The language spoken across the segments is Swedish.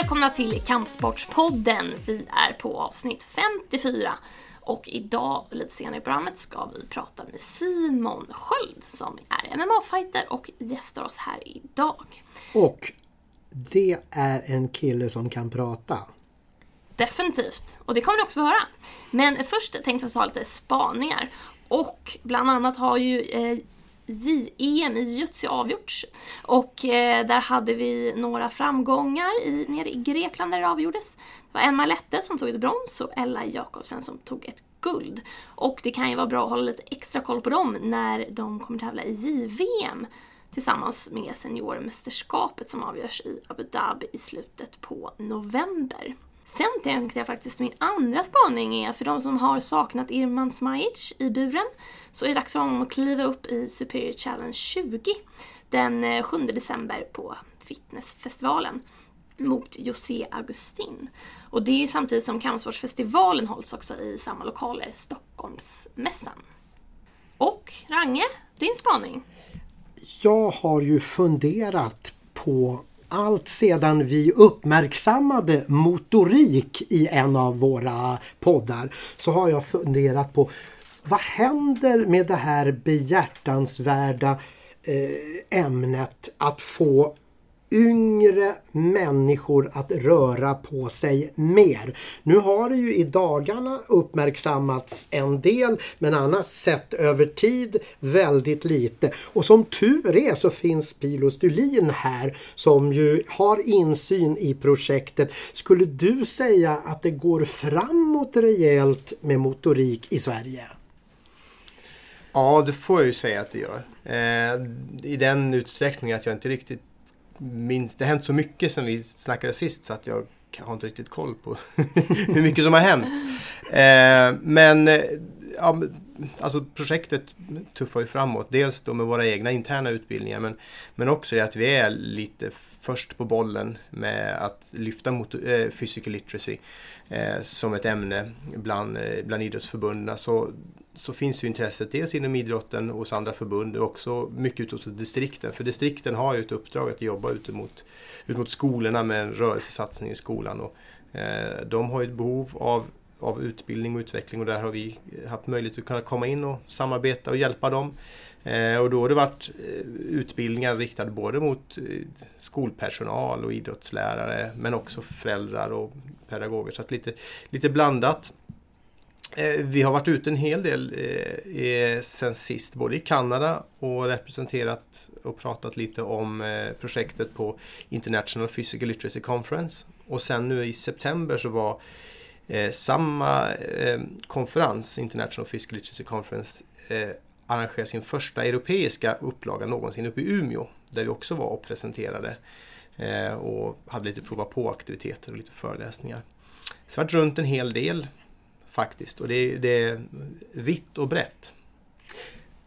Välkomna till Kampsportspodden. Vi är på avsnitt 54. Och idag, lite senare i programmet, ska vi prata med Simon Sköld som är MMA-fighter och gästar oss här idag. Och det är en kille som kan prata. Definitivt. Och det kommer ni också få höra. Men först tänkte vi ta lite spaningar. Och bland annat har ju eh, JEM i Jutsi avgjorts. Och eh, där hade vi några framgångar i, nere i Grekland där det avgjordes. Det var Emma Lette som tog ett brons och Ella Jakobsen som tog ett guld. Och det kan ju vara bra att hålla lite extra koll på dem när de kommer tävla i JVM tillsammans med seniormästerskapet som avgörs i Abu Dhabi i slutet på november. Sen tänkte jag faktiskt min andra spaning är för de som har saknat Irman Smajic i buren så är det dags för honom att kliva upp i Superior Challenge 20 den eh, 7 december på Fitnessfestivalen mot José Augustin. Och det är samtidigt som Kampsportsfestivalen hålls också i samma lokaler, Stockholmsmässan. Och Range, din spaning? Jag har ju funderat på allt sedan vi uppmärksammade motorik i en av våra poddar så har jag funderat på vad händer med det här behjärtansvärda eh, ämnet att få yngre människor att röra på sig mer. Nu har det ju i dagarna uppmärksammats en del men annars sett över tid väldigt lite. Och som tur är så finns Pilo Stulin här som ju har insyn i projektet. Skulle du säga att det går framåt rejält med motorik i Sverige? Ja, det får jag ju säga att det gör. Eh, I den utsträckning att jag inte riktigt minns, det har hänt så mycket sen vi snackade sist så att jag har inte riktigt koll på hur mycket som har hänt. Eh, men eh, ja, alltså projektet tuffar ju framåt. Dels då med våra egna interna utbildningar men, men också att vi är lite först på bollen med att lyfta mot eh, physical literacy eh, som ett ämne bland, eh, bland idrottsförbunden. Så så finns ju intresset dels inom idrotten och hos andra förbund och också mycket utåt distrikten. För distrikten har ju ett uppdrag att jobba ut mot, ut mot skolorna med en rörelsesatsning i skolan. Och, eh, de har ju ett behov av, av utbildning och utveckling och där har vi haft möjlighet att kunna komma in och samarbeta och hjälpa dem. Eh, och då har det varit eh, utbildningar riktade både mot eh, skolpersonal och idrottslärare men också föräldrar och pedagoger. Så att lite, lite blandat. Eh, vi har varit ute en hel del eh, eh, sen sist, både i Kanada och representerat och pratat lite om projektet på International Physical Literacy Conference. Och sen nu i september så var samma konferens, International Physical Literacy Conference, arrangerar arrangerade sin första europeiska upplaga någonsin uppe i Umeå. Där vi också var och presenterade och hade lite prova på-aktiviteter och lite föreläsningar. Så jag har varit runt en hel del faktiskt. Och det, det är vitt och brett.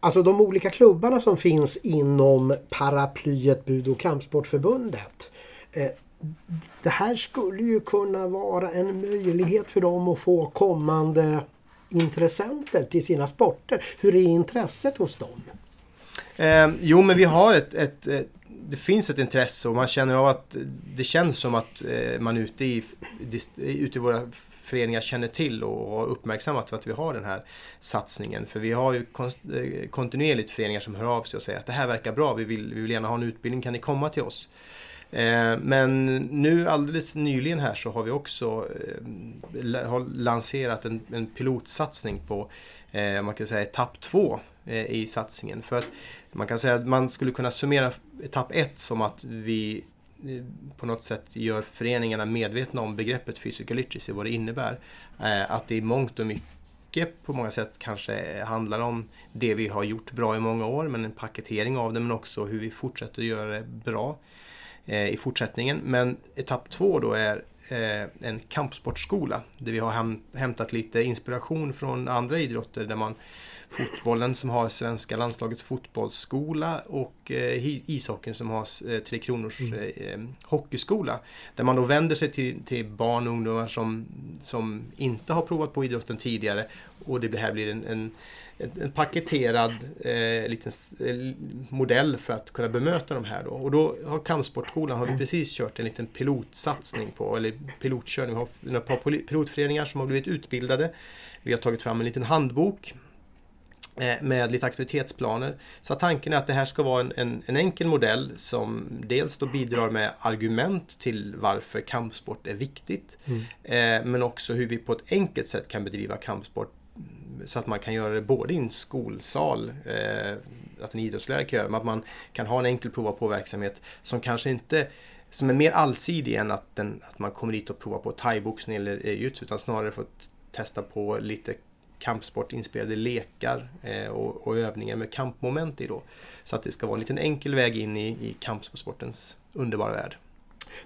Alltså de olika klubbarna som finns inom paraplyet Bud och kampsportförbundet. Eh, det här skulle ju kunna vara en möjlighet för dem att få kommande intressenter till sina sporter. Hur är intresset hos dem? Eh, jo men vi har ett, ett, ett, det finns ett intresse och man känner av att det känns som att eh, man ute i, ute i våra föreningar känner till och har uppmärksammat att vi har den här satsningen. För vi har ju eh, kontinuerligt föreningar som hör av sig och säger att det här verkar bra, vi vill, vi vill gärna ha en utbildning, kan ni komma till oss? Eh, men nu alldeles nyligen här så har vi också eh, har lanserat en, en pilotsatsning på man kan säga etapp två i satsningen. För att man kan säga att man skulle kunna summera etapp ett som att vi på något sätt gör föreningarna medvetna om begreppet physical literacy, vad det innebär. Eh, att det i mångt och mycket på många sätt kanske handlar om det vi har gjort bra i många år, men en paketering av det, men också hur vi fortsätter att göra det bra eh, i fortsättningen. Men etapp två då är en kampsportskola där vi har häm hämtat lite inspiration från andra idrotter där man fotbollen som har svenska landslagets fotbollsskola och eh, ishockeyn som har eh, Tre Kronors mm. eh, hockeyskola. Där man då vänder sig till, till barn och ungdomar som, som inte har provat på idrotten tidigare och det här blir en, en en paketerad eh, liten eh, modell för att kunna bemöta de här. Då. Och då har Kampsportskolan har precis kört en liten pilotsatsning på, eller pilotkörning. Vi har ett par pilotföreningar som har blivit utbildade. Vi har tagit fram en liten handbok eh, med lite aktivitetsplaner. Så tanken är att det här ska vara en, en, en, enkel modell som dels då bidrar med argument till varför kampsport är viktigt. Mm. Eh, men också hur vi på ett enkelt sätt kan bedriva kampsport så att man kan göra det både i en skolsal, eh, att en idrottslärare kan göra men att man kan ha en enkel prova på verksamhet som kanske inte som är mer allsidig än att, den, att man kommer dit och provar på thaiboxning eller jujutsu utan snarare får testa på lite kampsportinspirerade lekar eh, och, och, övningar med kampmoment i då. Så att det ska vara en liten enkel väg in i, i kampsportens underbara värld.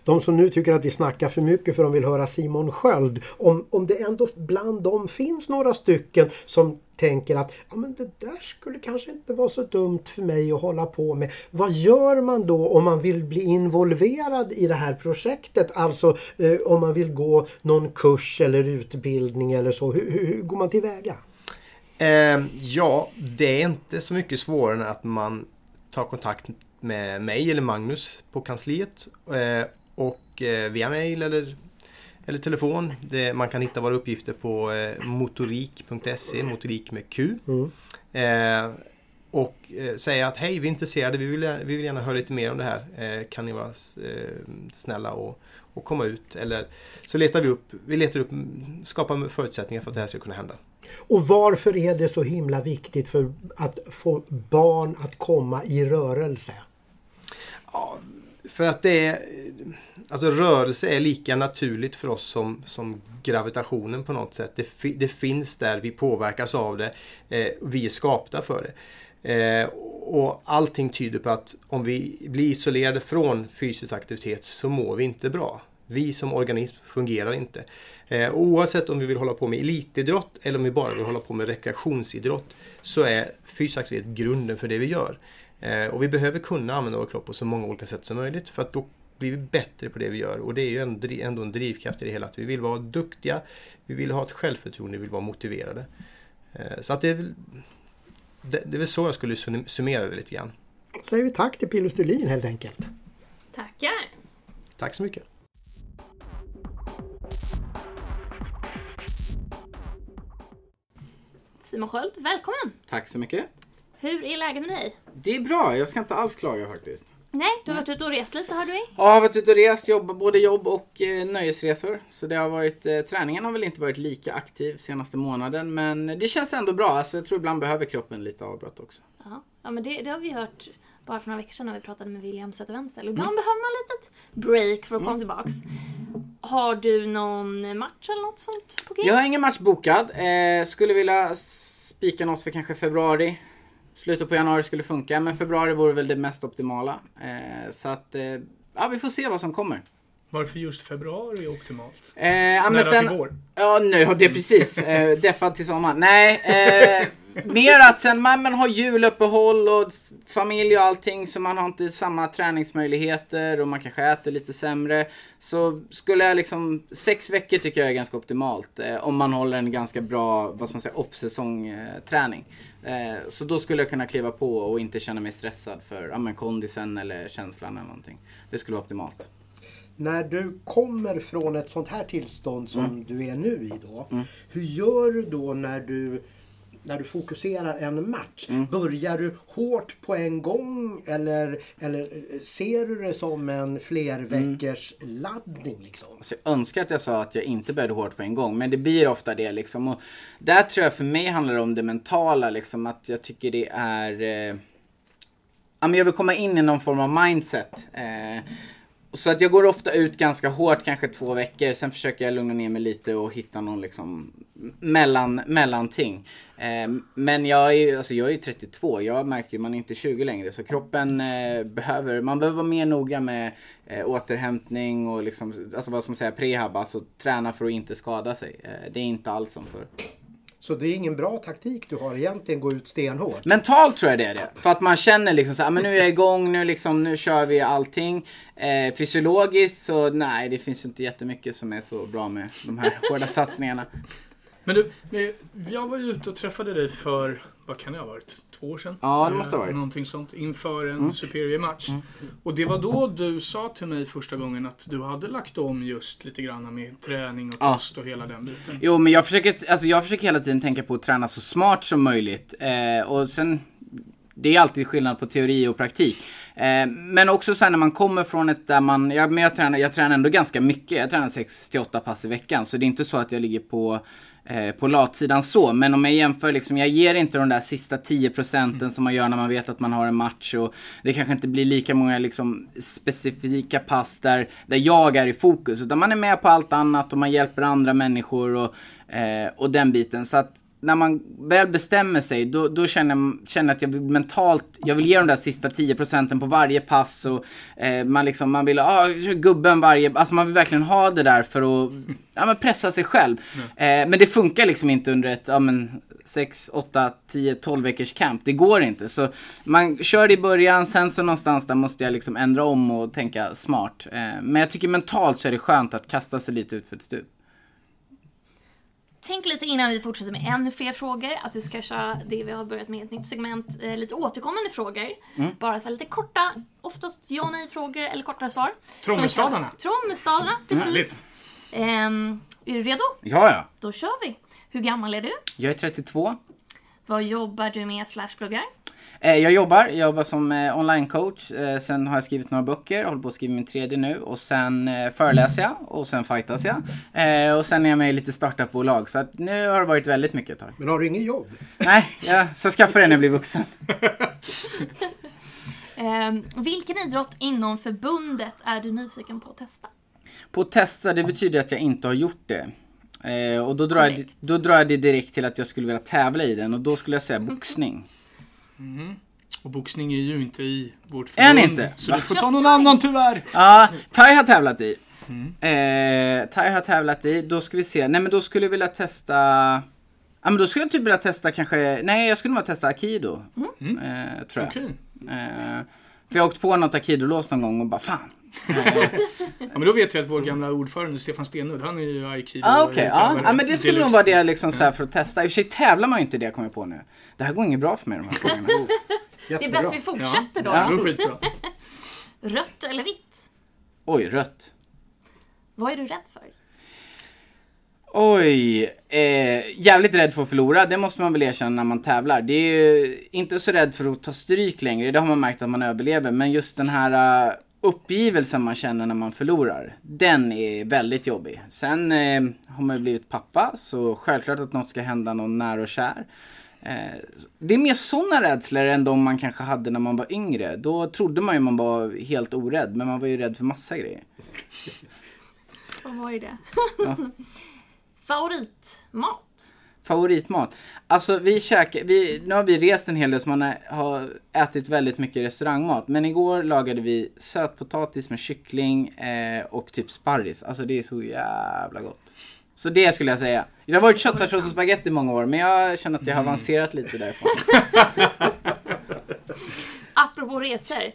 De som nu tycker att vi snackar för mycket för de vill höra Simon Sköld. Om, om det ändå bland dem finns några stycken som tänker att ja, men det där skulle kanske inte vara så dumt för mig att hålla på med. Vad gör man då om man vill bli involverad i det här projektet? Alltså eh, om man vill gå någon kurs eller utbildning eller så. Hur, hur, hur går man tillväga? Eh, ja, det är inte så mycket svårare än att man tar kontakt med mig eller Magnus på kansliet eh, och eh, via mail eller, eller telefon. Det, man kan hitta våra uppgifter på eh, motorik.se, motorik med Q. Mm. Och säga att hej, vi är intresserade, vi vill, vi vill gärna höra lite mer om det här. Kan ni vara snälla och, och komma ut? Eller så letar vi upp, vi letar upp, skapar förutsättningar för att det här ska kunna hända. Och varför är det så himla viktigt för att få barn att komma i rörelse? Ja, för att det är... Alltså rörelse är lika naturligt för oss som, som gravitationen på något sätt. Det, det finns där, vi påverkas av det. Eh, vi är skapta för det. Eh, och allting tyder på att om vi blir isolerade från fysisk aktivitet så mår vi inte bra. Vi som organism fungerar inte. Eh, oavsett om vi vill hålla på med elitidrott eller om vi bara vill hålla på med rekreationsidrott så är fysisk aktivitet grunden för det vi gör. Eh, och vi behöver kunna använda vår kropp på så många olika sätt som möjligt för att då blir vi bättre på det vi gör. Och det är ju ändå en drivkraft i det hela. Att vi vill vara duktiga, vi vill ha ett självförtroende, vi vill vara motiverade. Eh, så att det är väl, det, det är väl så jag skulle summera det lite grann. Säger vi tack till Pilo Stulin helt enkelt. Tackar! Tack så mycket! Simon Sköld, välkommen! Tack så mycket! Hur är läget med dig? Det är bra, jag ska inte alls klaga faktiskt. Nej, du har varit ute och rest lite har du? Ja, jag har varit ute och rest, jobb, både jobb och eh, nöjesresor. Så det har varit, eh, träningen har väl inte varit lika aktiv senaste månaden. Men det känns ändå bra. Alltså, jag tror ibland behöver kroppen lite avbrott också. Ja, ja men det, det har vi hört bara för några veckor sedan när vi pratade med William Zettervenstel. Ibland mm. behöver man ett litet break för att komma mm. tillbaks. Har du någon match eller något sånt på G? Jag har ingen match bokad. Eh, skulle vilja spika något för kanske februari. Slutet på januari skulle funka, men februari vore väl det mest optimala. Eh, så att, eh, ja vi får se vad som kommer. Varför just februari är optimalt? Eh, ja, men sen, till vår? Ja, nu, det är precis. Eh, deffad till sommaren. Nej, eh, mer att sen man, man har juluppehåll och familj och allting så man har inte samma träningsmöjligheter och man kanske äter lite sämre. Så skulle jag liksom, sex veckor tycker jag är ganska optimalt. Eh, om man håller en ganga bra, vad ska man säga, off-säsong eh, träning. Eh, så då skulle jag kunna kliva på och inte känna mig stressad för ja, men kondisen eller känslan eller någonting. Det skulle vara optimalt. När du kommer från ett sånt här tillstånd som mm. du är nu i då. Mm. Hur gör du då när du när du fokuserar en match? Mm. Börjar du hårt på en gång eller, eller ser du det som en flerveckors mm. laddning? Liksom? Alltså, jag önskar att jag sa att jag inte började hårt på en gång, men det blir ofta det. Liksom. Och där tror jag för mig handlar det om det mentala, liksom, att jag tycker det är... Eh... jag vill komma in i någon form av mindset. Eh... Så att jag går ofta ut ganska hårt, kanske två veckor. Sen försöker jag lugna ner mig lite och hitta någon liksom mellan, mellanting. Eh, men jag är ju alltså jag är 32, jag märker ju man är inte 20 längre så kroppen eh, behöver, man behöver vara mer noga med eh, återhämtning och liksom, alltså vad ska man säga, prehab, alltså träna för att inte skada sig. Eh, det är inte alls som förr. Så det är ingen bra taktik du har egentligen, gå ut stenhårt. Mentalt tror jag det är det. För att man känner liksom så här, men nu är jag igång, nu liksom, nu kör vi allting. Eh, fysiologiskt så nej, det finns ju inte jättemycket som är så bra med de här hårda satsningarna. Men du, jag var ju ute och träffade dig för, vad kan det ha varit, två år sedan? Ja, det måste ha varit. Eh, någonting sånt, inför en mm. Superior match. Mm. Och det var då du sa till mig första gången att du hade lagt om just lite grann med träning och kost ja. och hela den biten. Jo, men jag försöker, alltså jag försöker hela tiden tänka på att träna så smart som möjligt. Eh, och sen, det är alltid skillnad på teori och praktik. Eh, men också sen när man kommer från ett där man, jag, men jag, tränar, jag tränar ändå ganska mycket. Jag tränar 6-8 pass i veckan. Så det är inte så att jag ligger på Eh, på latsidan så. Men om jag jämför liksom, jag ger inte de där sista 10 procenten som man gör när man vet att man har en match och det kanske inte blir lika många liksom, specifika pass där, där jag är i fokus. Utan man är med på allt annat och man hjälper andra människor och, eh, och den biten. Så att när man väl bestämmer sig, då, då känner jag känner att jag vill mentalt, jag vill ge de där sista 10 procenten på varje pass och eh, man liksom, man vill ah, gubben varje, alltså man vill verkligen ha det där för att ja, men pressa sig själv. Mm. Eh, men det funkar liksom inte under ett, ja men 6, 8, 10, 12 veckors camp. Det går inte. Så man kör i början, sen så någonstans där måste jag liksom ändra om och tänka smart. Eh, men jag tycker mentalt så är det skönt att kasta sig lite ut för ett stup. Tänk lite innan vi fortsätter med ännu fler frågor att vi ska köra det vi har börjat med ett nytt segment, eh, lite återkommande frågor. Mm. Bara så lite korta, oftast ja och nej frågor eller korta svar. Trommestadarna. Trommestadarna, precis. Mm. är du redo? Ja, ja. Då kör vi. Hur gammal är du? Jag är 32. Vad jobbar du med slash pluggar? Eh, jag jobbar, jag jobbar som eh, online-coach. Eh, sen har jag skrivit några böcker, håller på att skriva min tredje nu. Och sen föreläser jag och sen fightas jag. Och sen är jag med i lite startupbolag. Så att nu har det varit väldigt mycket ett tag. Men har du inget jobb? Nej, jag ska skaffa det när jag blir vuxen. eh, vilken idrott inom förbundet är du nyfiken på att testa? På att testa, det betyder att jag inte har gjort det. Eh, och då drar, jag, då drar jag det direkt till att jag skulle vilja tävla i den och då skulle jag säga boxning. Mm. Och boxning är ju inte i vårt förbund. Inte? Så du får ta någon annan tyvärr. Ja, Tai har tävlat i. Mm. Eh, tai har tävlat i. Då ska vi se. Nej men då skulle jag vilja testa Ja men då skulle jag typ vilja testa kanske, nej jag skulle nog testa Akido. Mm. Eh, tror jag. Okay. Eh, för jag har åkt på något Akido-lås någon gång och bara fan, ja, men då vet vi att vår gamla ordförande Stefan Stenud, han är ju aikido ah, okay. ja. ja, men det skulle nog vara det liksom så för att testa. I och för sig tävlar man ju inte det, kommer jag på nu. Det här går inget bra för mig de här frågorna. Oh. det är bäst vi fortsätter då. Ja, skitbra. Rött eller vitt? Oj, rött. Vad är du rädd för? Oj, eh, jävligt rädd för att förlora, det måste man väl erkänna när man tävlar. Det är ju inte så rädd för att ta stryk längre, det har man märkt att man överlever. Men just den här uppgivelsen man känner när man förlorar, den är väldigt jobbig. Sen eh, har man ju blivit pappa, så självklart att något ska hända någon nära och kär. Eh, det är mer sådana rädslor än de man kanske hade när man var yngre. Då trodde man ju man var helt orädd, men man var ju rädd för massa grejer. Vad var ju det? Ja. Favoritmat? Favoritmat? Alltså vi käkar, vi, nu har vi rest en hel del så man har ätit väldigt mycket restaurangmat. Men igår lagade vi sötpotatis med kyckling eh, och typ sparris. Alltså det är så jävla gott. Så det skulle jag säga. Det har varit köttfärssås och spagetti i många år men jag känner att jag har mm. avancerat lite därifrån. Apropå resor.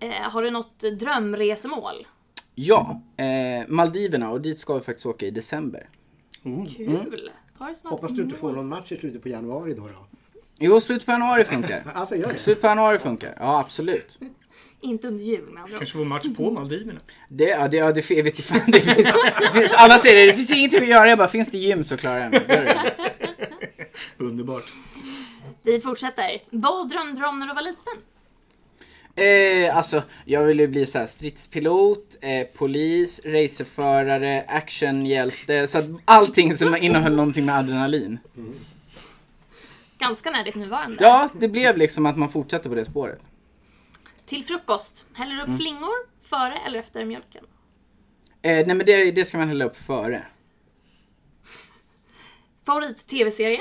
Eh, har du något drömresemål? Ja, eh, Maldiverna och dit ska vi faktiskt åka i december. Mm. Kul! Hoppas du inte får någon match i slutet på januari då. då. Jo, slutet på januari funkar. alltså, gör det. Slutet på januari funkar, ja absolut. Inte under jul med andra Kanske får match på Maldiverna. Det, ja, det, ja, det, jag vet inte, det finns, alla säger det, det finns ingenting att göra. Jag bara, finns det gym så klarar jag det. Underbart. Vi fortsätter. Vad drömde du om när du var liten? Eh, alltså, jag ville bli så här stridspilot, eh, polis, racerförare, actionhjälte. Så att allting som innehöll någonting med adrenalin. Mm. Ganska nära ditt nuvarande. Ja, det blev liksom att man fortsatte på det spåret. Till frukost, häller du upp mm. flingor före eller efter mjölken? Eh, nej men det, det ska man hälla upp före. Favorit-tv-serie?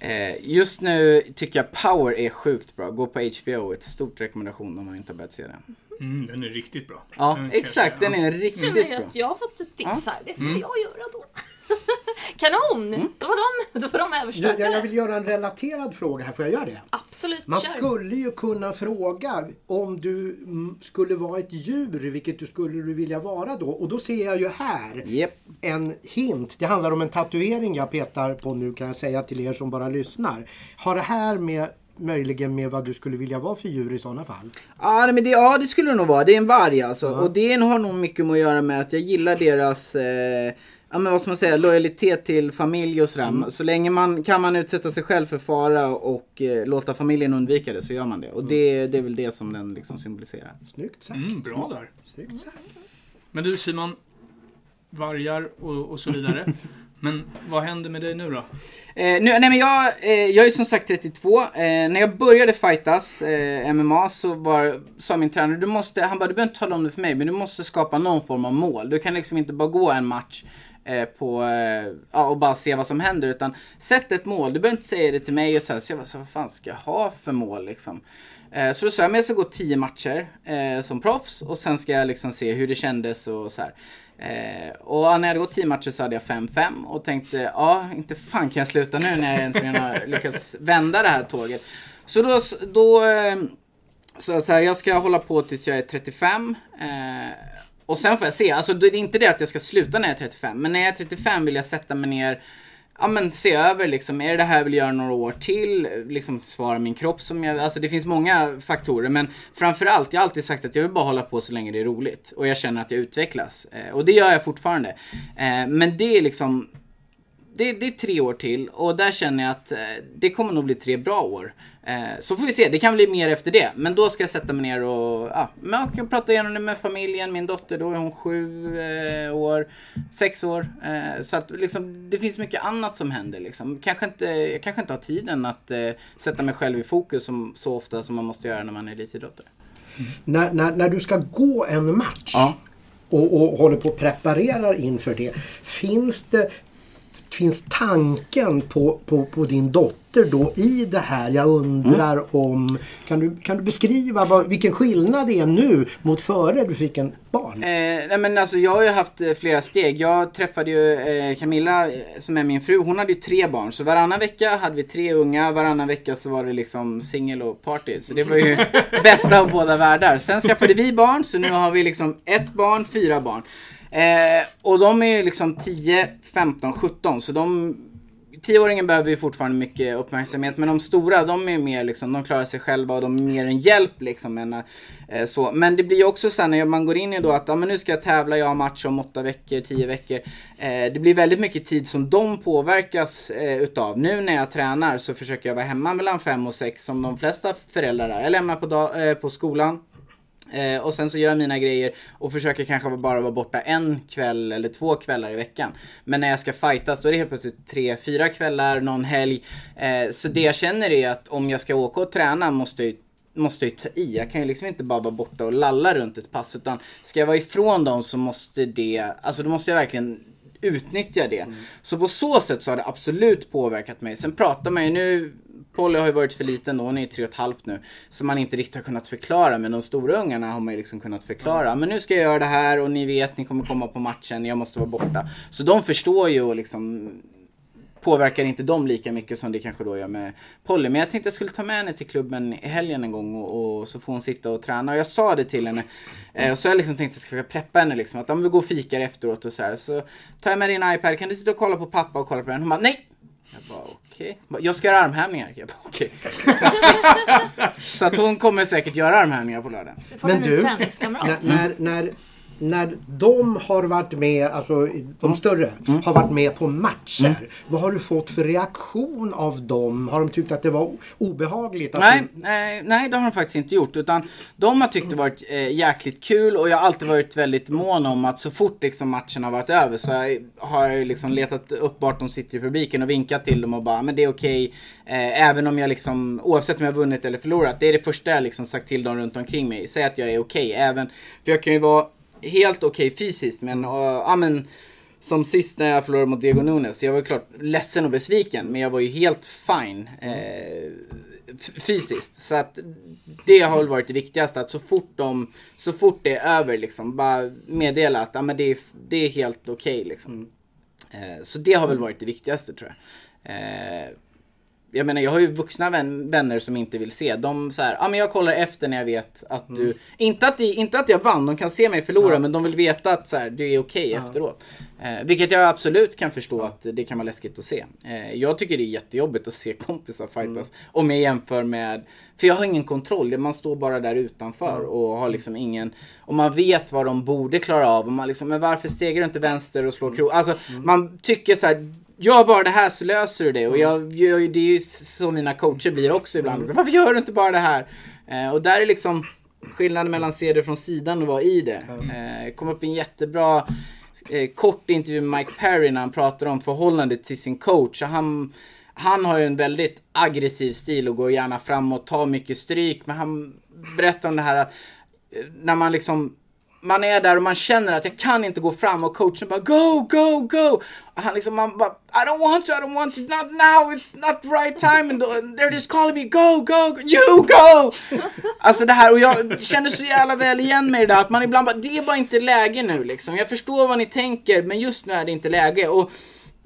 Eh, just nu tycker jag Power är sjukt bra. Gå på HBO. Ett stort rekommendation om man inte har börjat se den. Mm, den är riktigt bra. Ja, Den exakt. Den är riktigt Känner jag bra. att jag har fått ett tips här. Det ska Mm. jag göra då. Kanon! Mm. Då var de, då var de Jag, överstökade. jag, jag vill göra en relaterad fråga här, får jag göra det? Absolut, Man kör. skulle ju kunna fråga om du skulle vara ett djur, vilket du skulle du vilja vara då? Och då ser jag ju här Japp. en hint. Det handlar om en tatuering jag petar på nu kan jag säga till er som bara lyssnar. Har det här med möjligen med vad du skulle vilja vara för djur i sådana fall? Ja, nej, men det, ja, det skulle det nog vara. Det är en varg alltså. Och det har nog mycket med att göra med att jag gillar deras eh, Ja men vad ska man säga, lojalitet till familj och sådär. Så länge man kan man utsätta sig själv för fara och eh, låta familjen undvika det så gör man det. Och det, det är väl det som den liksom symboliserar. Snyggt sagt. Mm, bra där. Snyggt sagt. Men du Simon, vargar och, och så vidare. Men vad händer med dig nu då? Eh, nu, nej men jag, eh, jag är som sagt 32. Eh, när jag började fightas eh, MMA så var, sa min tränare, du måste, han bara du behöver inte tala om det för mig men du måste skapa någon form av mål. Du kan liksom inte bara gå en match Eh, på, eh, ja, och bara se vad som händer utan sätt ett mål. Du behöver inte säga det till mig och så, här, så jag bara, så vad fan ska jag ha för mål liksom? Eh, så då sa jag, men jag ska gå tio matcher eh, som proffs och sen ska jag liksom se hur det kändes och så här. Eh, och när jag hade gått tio matcher så hade jag 5-5 och tänkte, ja, inte fan kan jag sluta nu när jag äntligen har lyckats vända det här tåget. Så då, då eh, så, så här, jag ska hålla på tills jag är 35. Eh, och sen får jag se, alltså det är inte det att jag ska sluta när jag är 35, men när jag är 35 vill jag sätta mig ner Ja men se över liksom, är det det här jag vill göra några år till? Liksom svara min kropp som jag, alltså det finns många faktorer men framförallt, jag har alltid sagt att jag vill bara hålla på så länge det är roligt och jag känner att jag utvecklas. Eh, och det gör jag fortfarande. Eh, men det är liksom, det, det är tre år till och där känner jag att eh, det kommer nog bli tre bra år. Eh, så får vi se, det kan bli mer efter det. Men då ska jag sätta mig ner och ja, men jag kan prata igenom det med familjen. Min dotter, då är hon sju eh, år, sex år. Så att liksom, det finns mycket annat som händer. Liksom. Kanske inte, jag kanske inte har tiden att sätta mig själv i fokus som, så ofta som man måste göra när man är elitidrottare. När, när, när du ska gå en match Ja. och, och håller på och preparerar inför det. Finns det Finns tanken på, på, på din dotter då i det här? Jag undrar Mm. om... Kan du, kan du beskriva vad, vilken skillnad det är nu mot före du fick en barn? Eh, nej men alltså jag har ju haft eh, flera steg. Jag träffade ju eh, Camilla eh, som är min fru. Hon hade ju tre barn. Så varannan vecka hade vi tre unga. Varannan vecka så var det liksom singel och party. Så det var ju bästa av båda världar. Sen skaffade vi barn. Så nu har vi liksom ett barn, fyra barn. Eh, och de är ju liksom 10, 15, 17. Så de Tioåringen behöver ju fortfarande mycket uppmärksamhet men de stora de är mer liksom, de klarar sig själva och de är mer en hjälp liksom. Än, eh, så. Men det blir ju också sen när man går in i då att ja, men nu ska jag tävla, jag har match om åtta veckor, tio veckor. Eh, det blir väldigt mycket tid som de påverkas eh, utav. Nu när jag tränar så försöker jag vara hemma mellan fem och sex som de flesta föräldrar är. Jag lämnar på, dag, eh, på skolan. Eh, och sen så gör jag mina grejer och försöker kanske bara vara borta en kväll eller två kvällar i veckan. Men när jag ska fightas då är det helt plötsligt tre, fyra kvällar, någon helg. Eh, så det jag känner är att om jag ska åka och träna måste jag måste jag ju ta i. Jag kan ju liksom inte bara vara borta och lalla runt ett pass. Utan ska jag vara ifrån dem så måste det, alltså då måste jag verkligen utnyttja det. Så på så sätt så har det absolut påverkat mig. Sen pratar man ju nu Polly har ju varit för liten då, hon är ju tre och ett halvt nu. Så man inte riktigt har kunnat förklara, men de stora ungarna har man ju liksom kunnat förklara. Men nu ska jag göra det här och ni vet, ni kommer komma på matchen, jag måste vara borta. Så de förstår ju och liksom påverkar inte dem lika mycket som det kanske då gör med Polly. Men jag tänkte jag skulle ta med henne till klubben i helgen en gång och, och så får hon sitta och träna. Och jag sa det till henne. Eh, och så har jag liksom tänkt att jag ska försöka preppa henne liksom. Att om vi går och fikar efteråt och så här. Så tar jag med din iPad, kan du sitta och kolla på pappa och kolla på den? Hon bara nej! Jag bara okej. Okay. Jag ska göra armhävningar. Jag bara okej. Okay. så att hon kommer säkert göra armhävningar på lördag. Du får Men en ny du, träningskamrat. När, när, när, när de har varit med, alltså de större, har varit med på matcher. Vad har du fått för reaktion av dem? Har de tyckt att det var obehagligt? Nej, du, nej, nej, det har de faktiskt inte gjort. Utan de har tyckt det varit eh, jäkligt kul och jag har alltid varit väldigt mån om att så fort liksom, matchen har varit över så har jag liksom letat upp vart de sitter i publiken och vinkat till dem och bara men det är okej. Eh, även om jag liksom, oavsett om jag vunnit eller förlorat. Det är det första jag liksom sagt till dem runt omkring mig. Säg att jag är okej. Även, för jag kan ju vara helt okej fysiskt men, uh, ja men som sist när jag förlorade mot Diego Nunes. Jag var klart ledsen och besviken, men jag var ju helt fine. Eh, fysiskt. Så att det har väl varit det viktigaste. Att så fort, de, så fort det är över liksom, bara meddela att ja, men det, är, det är helt okej. Okay, liksom. Eh, så det har väl varit det viktigaste tror jag. Eh, jag menar jag har ju vuxna vän, vänner som inte vill se. De så här, ja men jag kollar efter när jag vet att du, mm. inte, att inte att jag vann, de kan se mig förlora, ja. men de vill veta att så här, du är okej okay ja. efteråt. Eh, vilket jag absolut kan förstå att det kan vara läskigt att se. Eh, jag tycker det är jättejobbigt att se kompisar fightas. Mm. Om jag jämför med, för jag har ingen kontroll, man står bara där utanför mm. och har liksom ingen, och man vet vad de borde klara av. Och man liksom, men varför stegar du inte vänster och slår mm. krok? Alltså mm. man tycker så här, Gör bara det här så löser du det. Och jag, jag, det är ju så mina coacher blir också ibland. Så, Varför gör du inte bara det här? Eh, och där är liksom skillnaden mellan se det från sidan och vara i det. Eh, kom upp en jättebra eh, kort intervju med Mike Perry när han pratar om förhållandet till sin coach. Han, han har ju en väldigt aggressiv stil och går gärna framåt, tar mycket stryk. Men han berättar om det här att eh, när man liksom man är där och man känner att jag kan inte gå fram och coachen bara go, go, go. Och han liksom, man bara I don't want to, I don't want to, not now, it's not the right time. And they're just calling me go, go, go you go! Alltså det här, och jag känner så jävla väl igen mig i det där att man ibland bara, det är bara inte läge nu liksom. Jag förstår vad ni tänker, men just nu är det inte läge. Och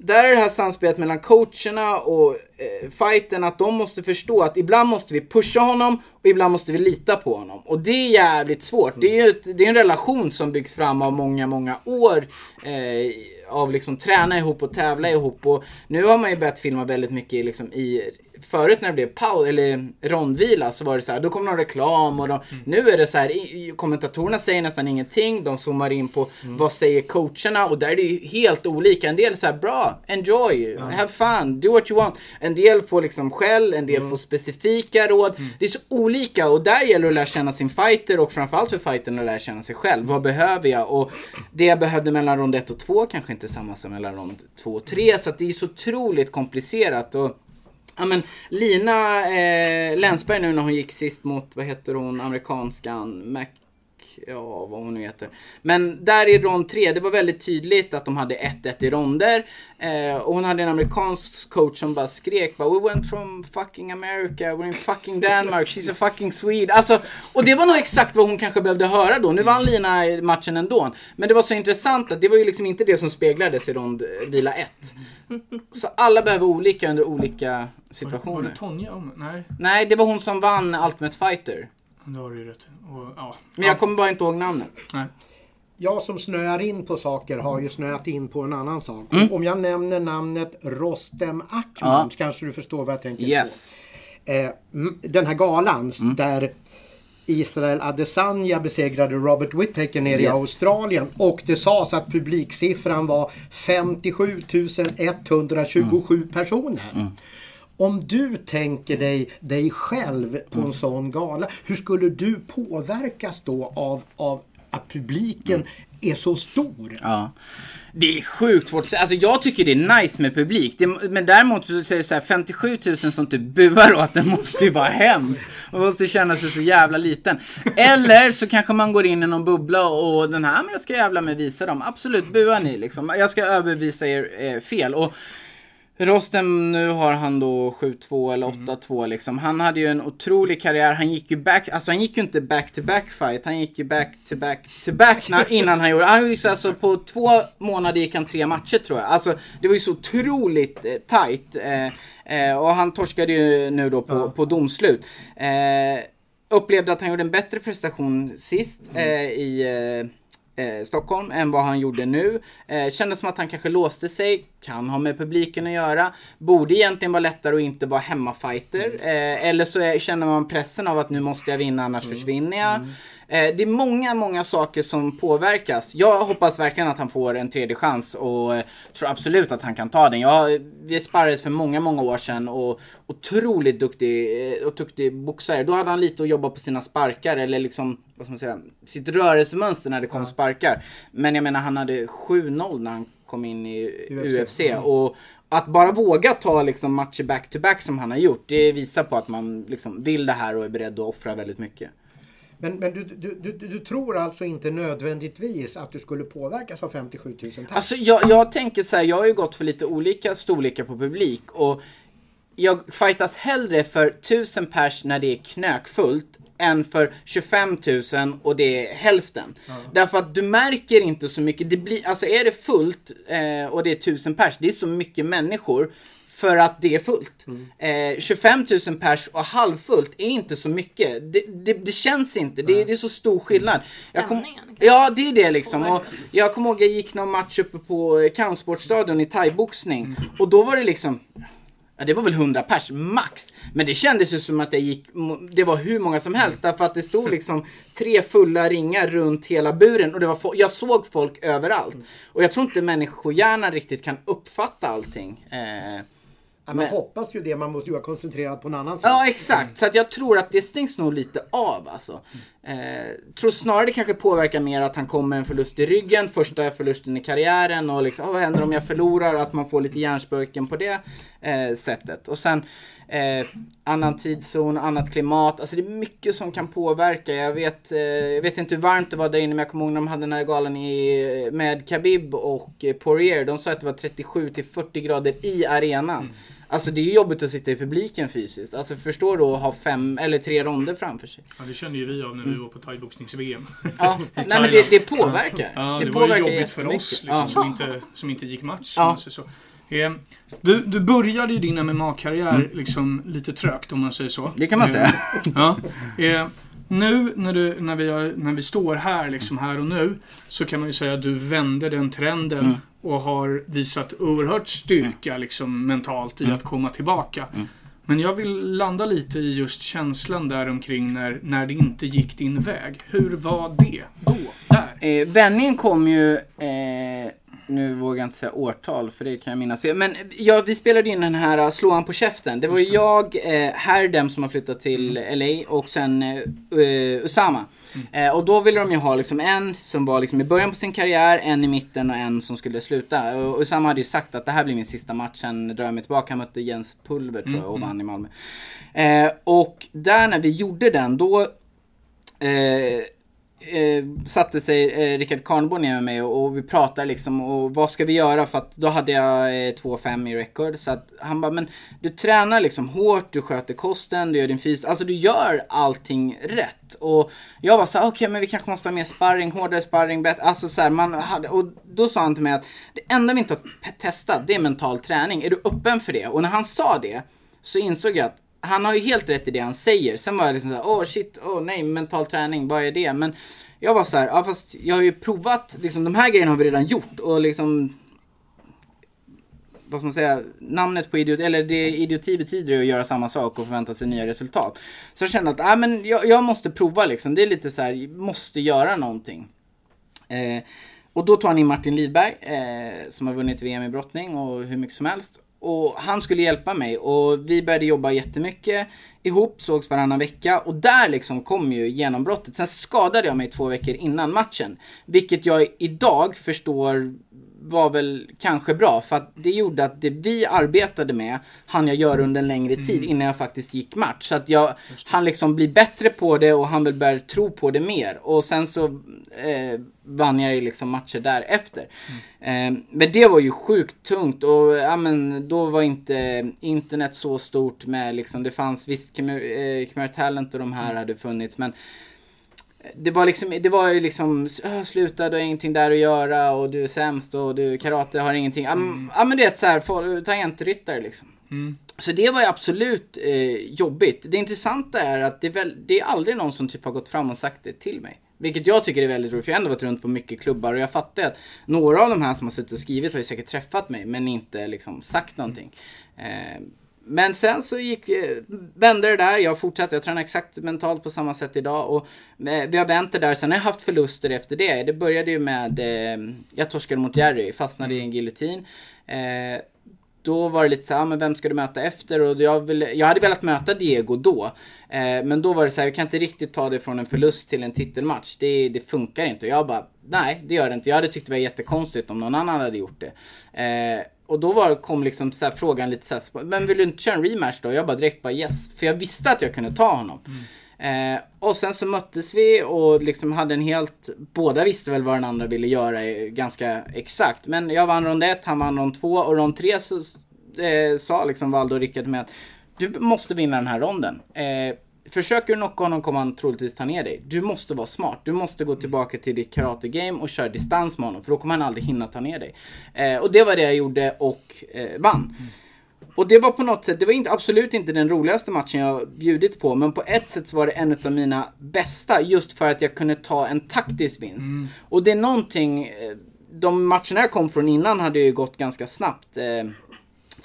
där är det här samspelet mellan coacherna och eh, fighten att de måste förstå att ibland måste vi pusha honom och ibland måste vi lita på honom. Och det är jävligt svårt. Det är ju ett, det är en relation som byggs fram av många, många år. Eh, av liksom träna ihop och tävla ihop. Och nu har man ju börjat filma väldigt mycket liksom i förut när det blev paus eller rondvila så var det så här, då kom någon reklam och de, mm. nu är det så här, kommentatorerna säger nästan ingenting, de zoomar in på mm. vad säger coacherna och där är det ju helt olika. En del så här, bra, enjoy, mm. have fun, do what you want. En del får liksom skäll, en del mm. får specifika råd. Mm. Det är så olika och där gäller det att lära känna sin fighter och framförallt för fightern att lära känna sig själv. Vad behöver jag? Och det jag behövde mellan rond 1 och 2 kanske inte är samma som mellan rond 2 och 3 så det är så otroligt komplicerat. Och Ja men Lina eh, Länsberg nu när hon gick sist mot, vad heter hon, amerikanskan, Mac ja vad hon nu heter. Men där i rond 3, det var väldigt tydligt att de hade 1-1 i ronder. Eh, och hon hade en amerikansk coach som bara skrek bara We went from fucking America, we're in fucking Denmark, she's a fucking Swede. Alltså, och det var nog exakt vad hon kanske behövde höra då. Nu vann Lina matchen ändå. Men det var så intressant att det var ju liksom inte det som speglades i rond vila 1. Så alla behöver olika under olika situationer. Var det Tonja? Nej. Nej, det var hon som vann Ultimate Fighter. Det har du ju rätt och, ja. Men jag kommer bara inte ihåg namnet. Nej. Jag som snöar in på saker har ju snöat in på en annan sak. Mm. Om jag nämner namnet Rostem Akman ja. kanske du förstår vad jag tänker yes. på. Eh, den här galan mm. där Israel Adesanya besegrade Robert Whittaker nere yes. i Australien och det sades att publiksiffran var 57 127 mm. personer. Mm. Om du tänker dig dig själv på mm. en sån gala, hur skulle du påverkas då av, av att publiken mm. är så stor? Ja. Det är sjukt svårt. Alltså jag tycker det är nice med publik. Det, men däremot så säger så här, 57 000 som typ buar åt den måste ju vara hemskt. Man måste känna sig så jävla liten. Eller så kanske man går in i någon bubbla och den här, men jag ska jävla med visa dem. Absolut, bua ni liksom. Jag ska överbevisa er eh, fel. Och Rostem, nu har han då 7-2 eller 8-2 mm. liksom. Han hade ju en otrolig karriär. Han gick ju back, alltså han gick ju inte back to back fight. Han gick ju back to back to back innan han gjorde, han gick alltså på två månader gick han tre matcher tror jag. Alltså det var ju så otroligt eh, tight. Eh, eh, och han torskade ju nu då på, ja. på domslut. Eh, upplevde att han gjorde en bättre prestation sist mm. Eh, i eh, Stockholm än vad han gjorde nu. Eh, kändes som att han kanske låste sig, kan ha med publiken att göra. Borde egentligen vara lättare att inte vara hemmafighter. Eh, eller så är, känner man pressen av att nu måste jag vinna annars mm. försvinner jag. Mm. Eh, det är många, många saker som påverkas. Jag hoppas verkligen att han får en tredje chans och tror absolut att han kan ta den. Jag, vi sparrades för många, många år sedan och otroligt duktig, och duktig boxare. Då hade han lite att jobba på sina sparkar eller liksom, vad ska man säga, sitt rörelsemönster när det kom sparkar. Men jag menar, han hade 7-0 när han kom in i UFC. UFC. Mm. Och att bara våga ta liksom matcher back to back som han har gjort, det visar på att man liksom vill det här och är beredd att offra väldigt mycket. Men, men du, du, du, du tror alltså inte nödvändigtvis att du skulle påverkas av 57 000 pers? Alltså jag, jag tänker så här, jag har ju gått för lite olika storlekar på publik och jag fightas hellre för 1000 pers när det är knökfullt än för 25 000 och det är hälften. Ja. Därför att du märker inte så mycket. Det blir, alltså är det fullt eh, och det är 1000 pers, det är så mycket människor för att det är fullt. Mm. Eh, 25 000 pers och halvfullt är inte så mycket. Det, det, det känns inte. Det, det, är så stor skillnad. Kom, ja, det är det liksom. Och jag kommer ihåg jag gick någon match uppe på Kampsportstadion i thaiboxning. Mm. Och då var det liksom Ja, det var väl 100 pers max. Men det kändes ju som att jag gick, det var hur många som helst. Därför att det stod liksom tre fulla ringar runt hela buren. Och det var, jag såg folk överallt. Och jag tror inte människohjärnan riktigt kan uppfatta allting. Eh, man men, hoppas ju det, man måste ju vara koncentrerad på en annan sak. Ja, exakt. Så att jag tror att det stängs nog lite av alltså. Eh, tror snarare det kanske påverkar mer att han kommer med en förlust i ryggen, första förlusten i karriären och liksom, vad händer om jag förlorar? Att man får lite hjärnspöken på det eh, sättet. Och sen eh, annan tidszon, annat klimat. Alltså det är mycket som kan påverka. Jag vet, eh, jag vet inte hur varmt det var där inne men jag kommer ihåg när de hade den här galan i, med Khabib och Poirier. De sa att det var 37 till 40 grader i arenan. Mm. Alltså det är jobbigt att sitta i publiken fysiskt. Alltså förstår du att ha fem eller tre ronder framför sig. Ja det kände ju vi av när vi mm. var på thaiboxnings-VM. Ja, nej men det, det påverkar. Ja, det, det påverkar var ju jobbigt för oss liksom, ja. som, inte, som inte gick match. Ja. Så. Eh, du, du började ju din MMA-karriär mm. liksom lite trögt om man säger så. Det kan man säga. Ja. Eh, nu när, du, när, vi, när vi står här, liksom här och nu, så kan man ju säga att du vände den trenden mm. Och har visat oerhört styrka liksom, mentalt i mm. att komma tillbaka. Mm. Men jag vill landa lite i just känslan där omkring när, när det inte gick din väg. Hur var det då? Där? Eh, vändningen kom ju eh, nu vågar jag inte säga årtal för det kan jag minnas Men ja, vi spelade in den här uh, Slå han på käften. Det var ju jag, eh, Herdem som har flyttat till mm. LA och sen eh, Usama. Mm. Eh, och då ville de ju ha liksom en som var liksom i början på sin karriär, en i mitten och en som skulle sluta. Och Usama hade ju sagt att det här blir min sista match, sen drar jag mig tillbaka. Han mötte Jens Pulver tror jag och mm, vann mm. i Malmö. Eh, och där när vi gjorde den, då eh, eh, satte sig eh, Rickard Karnborn ner med mig och, och, vi pratade liksom och vad ska vi göra för att då hade jag eh, 2-5 i record. Så att han bara, men du tränar liksom hårt, du sköter kosten, du gör din fys, alltså du gör allting rätt. Och jag var så okej okay, men vi kanske måste ha mer sparring, hårdare sparring, bättre, alltså så här, man hade, och då sa han till mig att det enda vi inte har testat det är mental träning, är du öppen för det? Och när han sa det så insåg jag att han har ju helt rätt i det han säger. Sen var jag liksom såhär, åh oh, shit, åh oh, nej, mental träning, vad är det? Men jag var såhär, ja fast jag har ju provat, liksom de här grejerna har vi redan gjort och liksom vad ska man säga, namnet på idioti, eller det idioti betyder ju att göra samma sak och förvänta sig nya resultat. Så jag kände att, äh, men jag, jag måste prova liksom. Det är lite så här, måste göra någonting. Eh, och då tog han in Martin Lidberg, eh, som har vunnit VM i brottning och hur mycket som helst. Och han skulle hjälpa mig och vi började jobba jättemycket ihop, sågs varannan vecka och där liksom kom ju genombrottet. Sen skadade jag mig två veckor innan matchen. Vilket jag idag förstår var väl kanske bra för att det gjorde att det vi arbetade med hann jag göra under en längre tid mm. innan jag faktiskt gick match. Så att jag han liksom bli bättre på det och han vill börja tro på det mer. Och sen så eh, vann jag ju liksom matcher därefter. Mm. Eh, men det var ju sjukt tungt och ja, men, då var inte internet så stort med liksom, det fanns visst Khmer eh, Talent och de här mm. hade funnits men det var liksom, det var ju liksom, sluta du har ingenting där att göra och du är sämst och du, karate har ingenting. Mm. Ja men det är såhär, tangentryttare liksom. Mm. Så det var ju absolut eh, jobbigt. Det intressanta är att det är, väl, det är aldrig någon som typ har gått fram och sagt det till mig. Vilket jag tycker är väldigt roligt, för jag har ändå varit runt på mycket klubbar och jag fattar att några av de här som har suttit och skrivit har ju säkert träffat mig men inte liksom sagt någonting. Eh, men sen så gick, eh, vände det där. Jag fortsatte, jag tränar exakt mentalt på samma sätt idag. Och eh, vi har vänt det där. Sen har jag haft förluster efter det. Det började ju med, eh, jag torskade mot Jerry, fastnade i en giljotin. Eh, då var det lite såhär, men vem ska du möta efter? Och jag, vill, jag hade velat möta Diego då. Men då var det så här, vi kan inte riktigt ta det från en förlust till en titelmatch. Det, det funkar inte. Och jag bara, nej det gör det inte. Jag hade tyckt det var jättekonstigt om någon annan hade gjort det. Och då var, kom liksom så frågan lite såhär, men vill du inte köra en rematch då? Jag bara direkt bara yes. För jag visste att jag kunde ta honom. Mm. Eh, och sen så möttes vi och liksom hade en helt... Båda visste väl vad den andra ville göra eh, ganska exakt. Men jag vann rond 1, han vann rond 2 och rond 3 så eh, sa liksom Valdo och Rickard med att du måste vinna den här ronden. Eh, försöker du knocka honom kommer han troligtvis ta ner dig. Du måste vara smart. Du måste gå tillbaka till ditt karate-game och köra distans med honom. För då kommer han aldrig hinna ta ner dig. Eh, och det var det jag gjorde och eh, vann. Och det var på något sätt, det var inte, absolut inte den roligaste matchen jag bjudit på. Men på ett sätt så var det en av mina bästa. Just för att jag kunde ta en taktisk vinst. Mm. Och det är någonting, eh, de matcherna jag kom från innan hade ju gått ganska snabbt.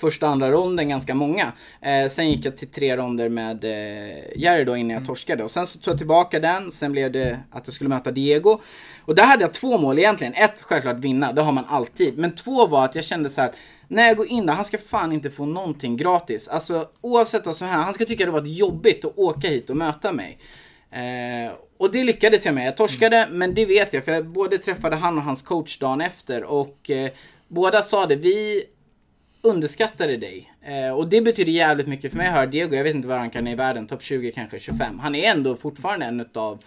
Första andra ronden ganska många. Eh, sen gick jag till tre ronder med eh, Jerry då innan jag mm. torskade. Och sen så tog jag tillbaka den. Sen blev det att jag skulle möta Diego. Och där hade jag två mål egentligen. Ett, självklart vinna. Det har man alltid. Men två var att jag kände så här. När jag går in där, han ska fan inte få någonting gratis. Alltså oavsett vad som händer, han ska tycka det var jobbigt att åka hit och möta mig. Eh, och det lyckades jag med. Jag torskade, mm. men det vet jag för jag både träffade han och hans coach dagen efter och eh, båda sa det. Vi underskattade dig. Eh, och det betyder jävligt mycket för mig att Diego. Jag vet inte vad han kan i världen. Topp 20 kanske 25. Han är ändå fortfarande en utav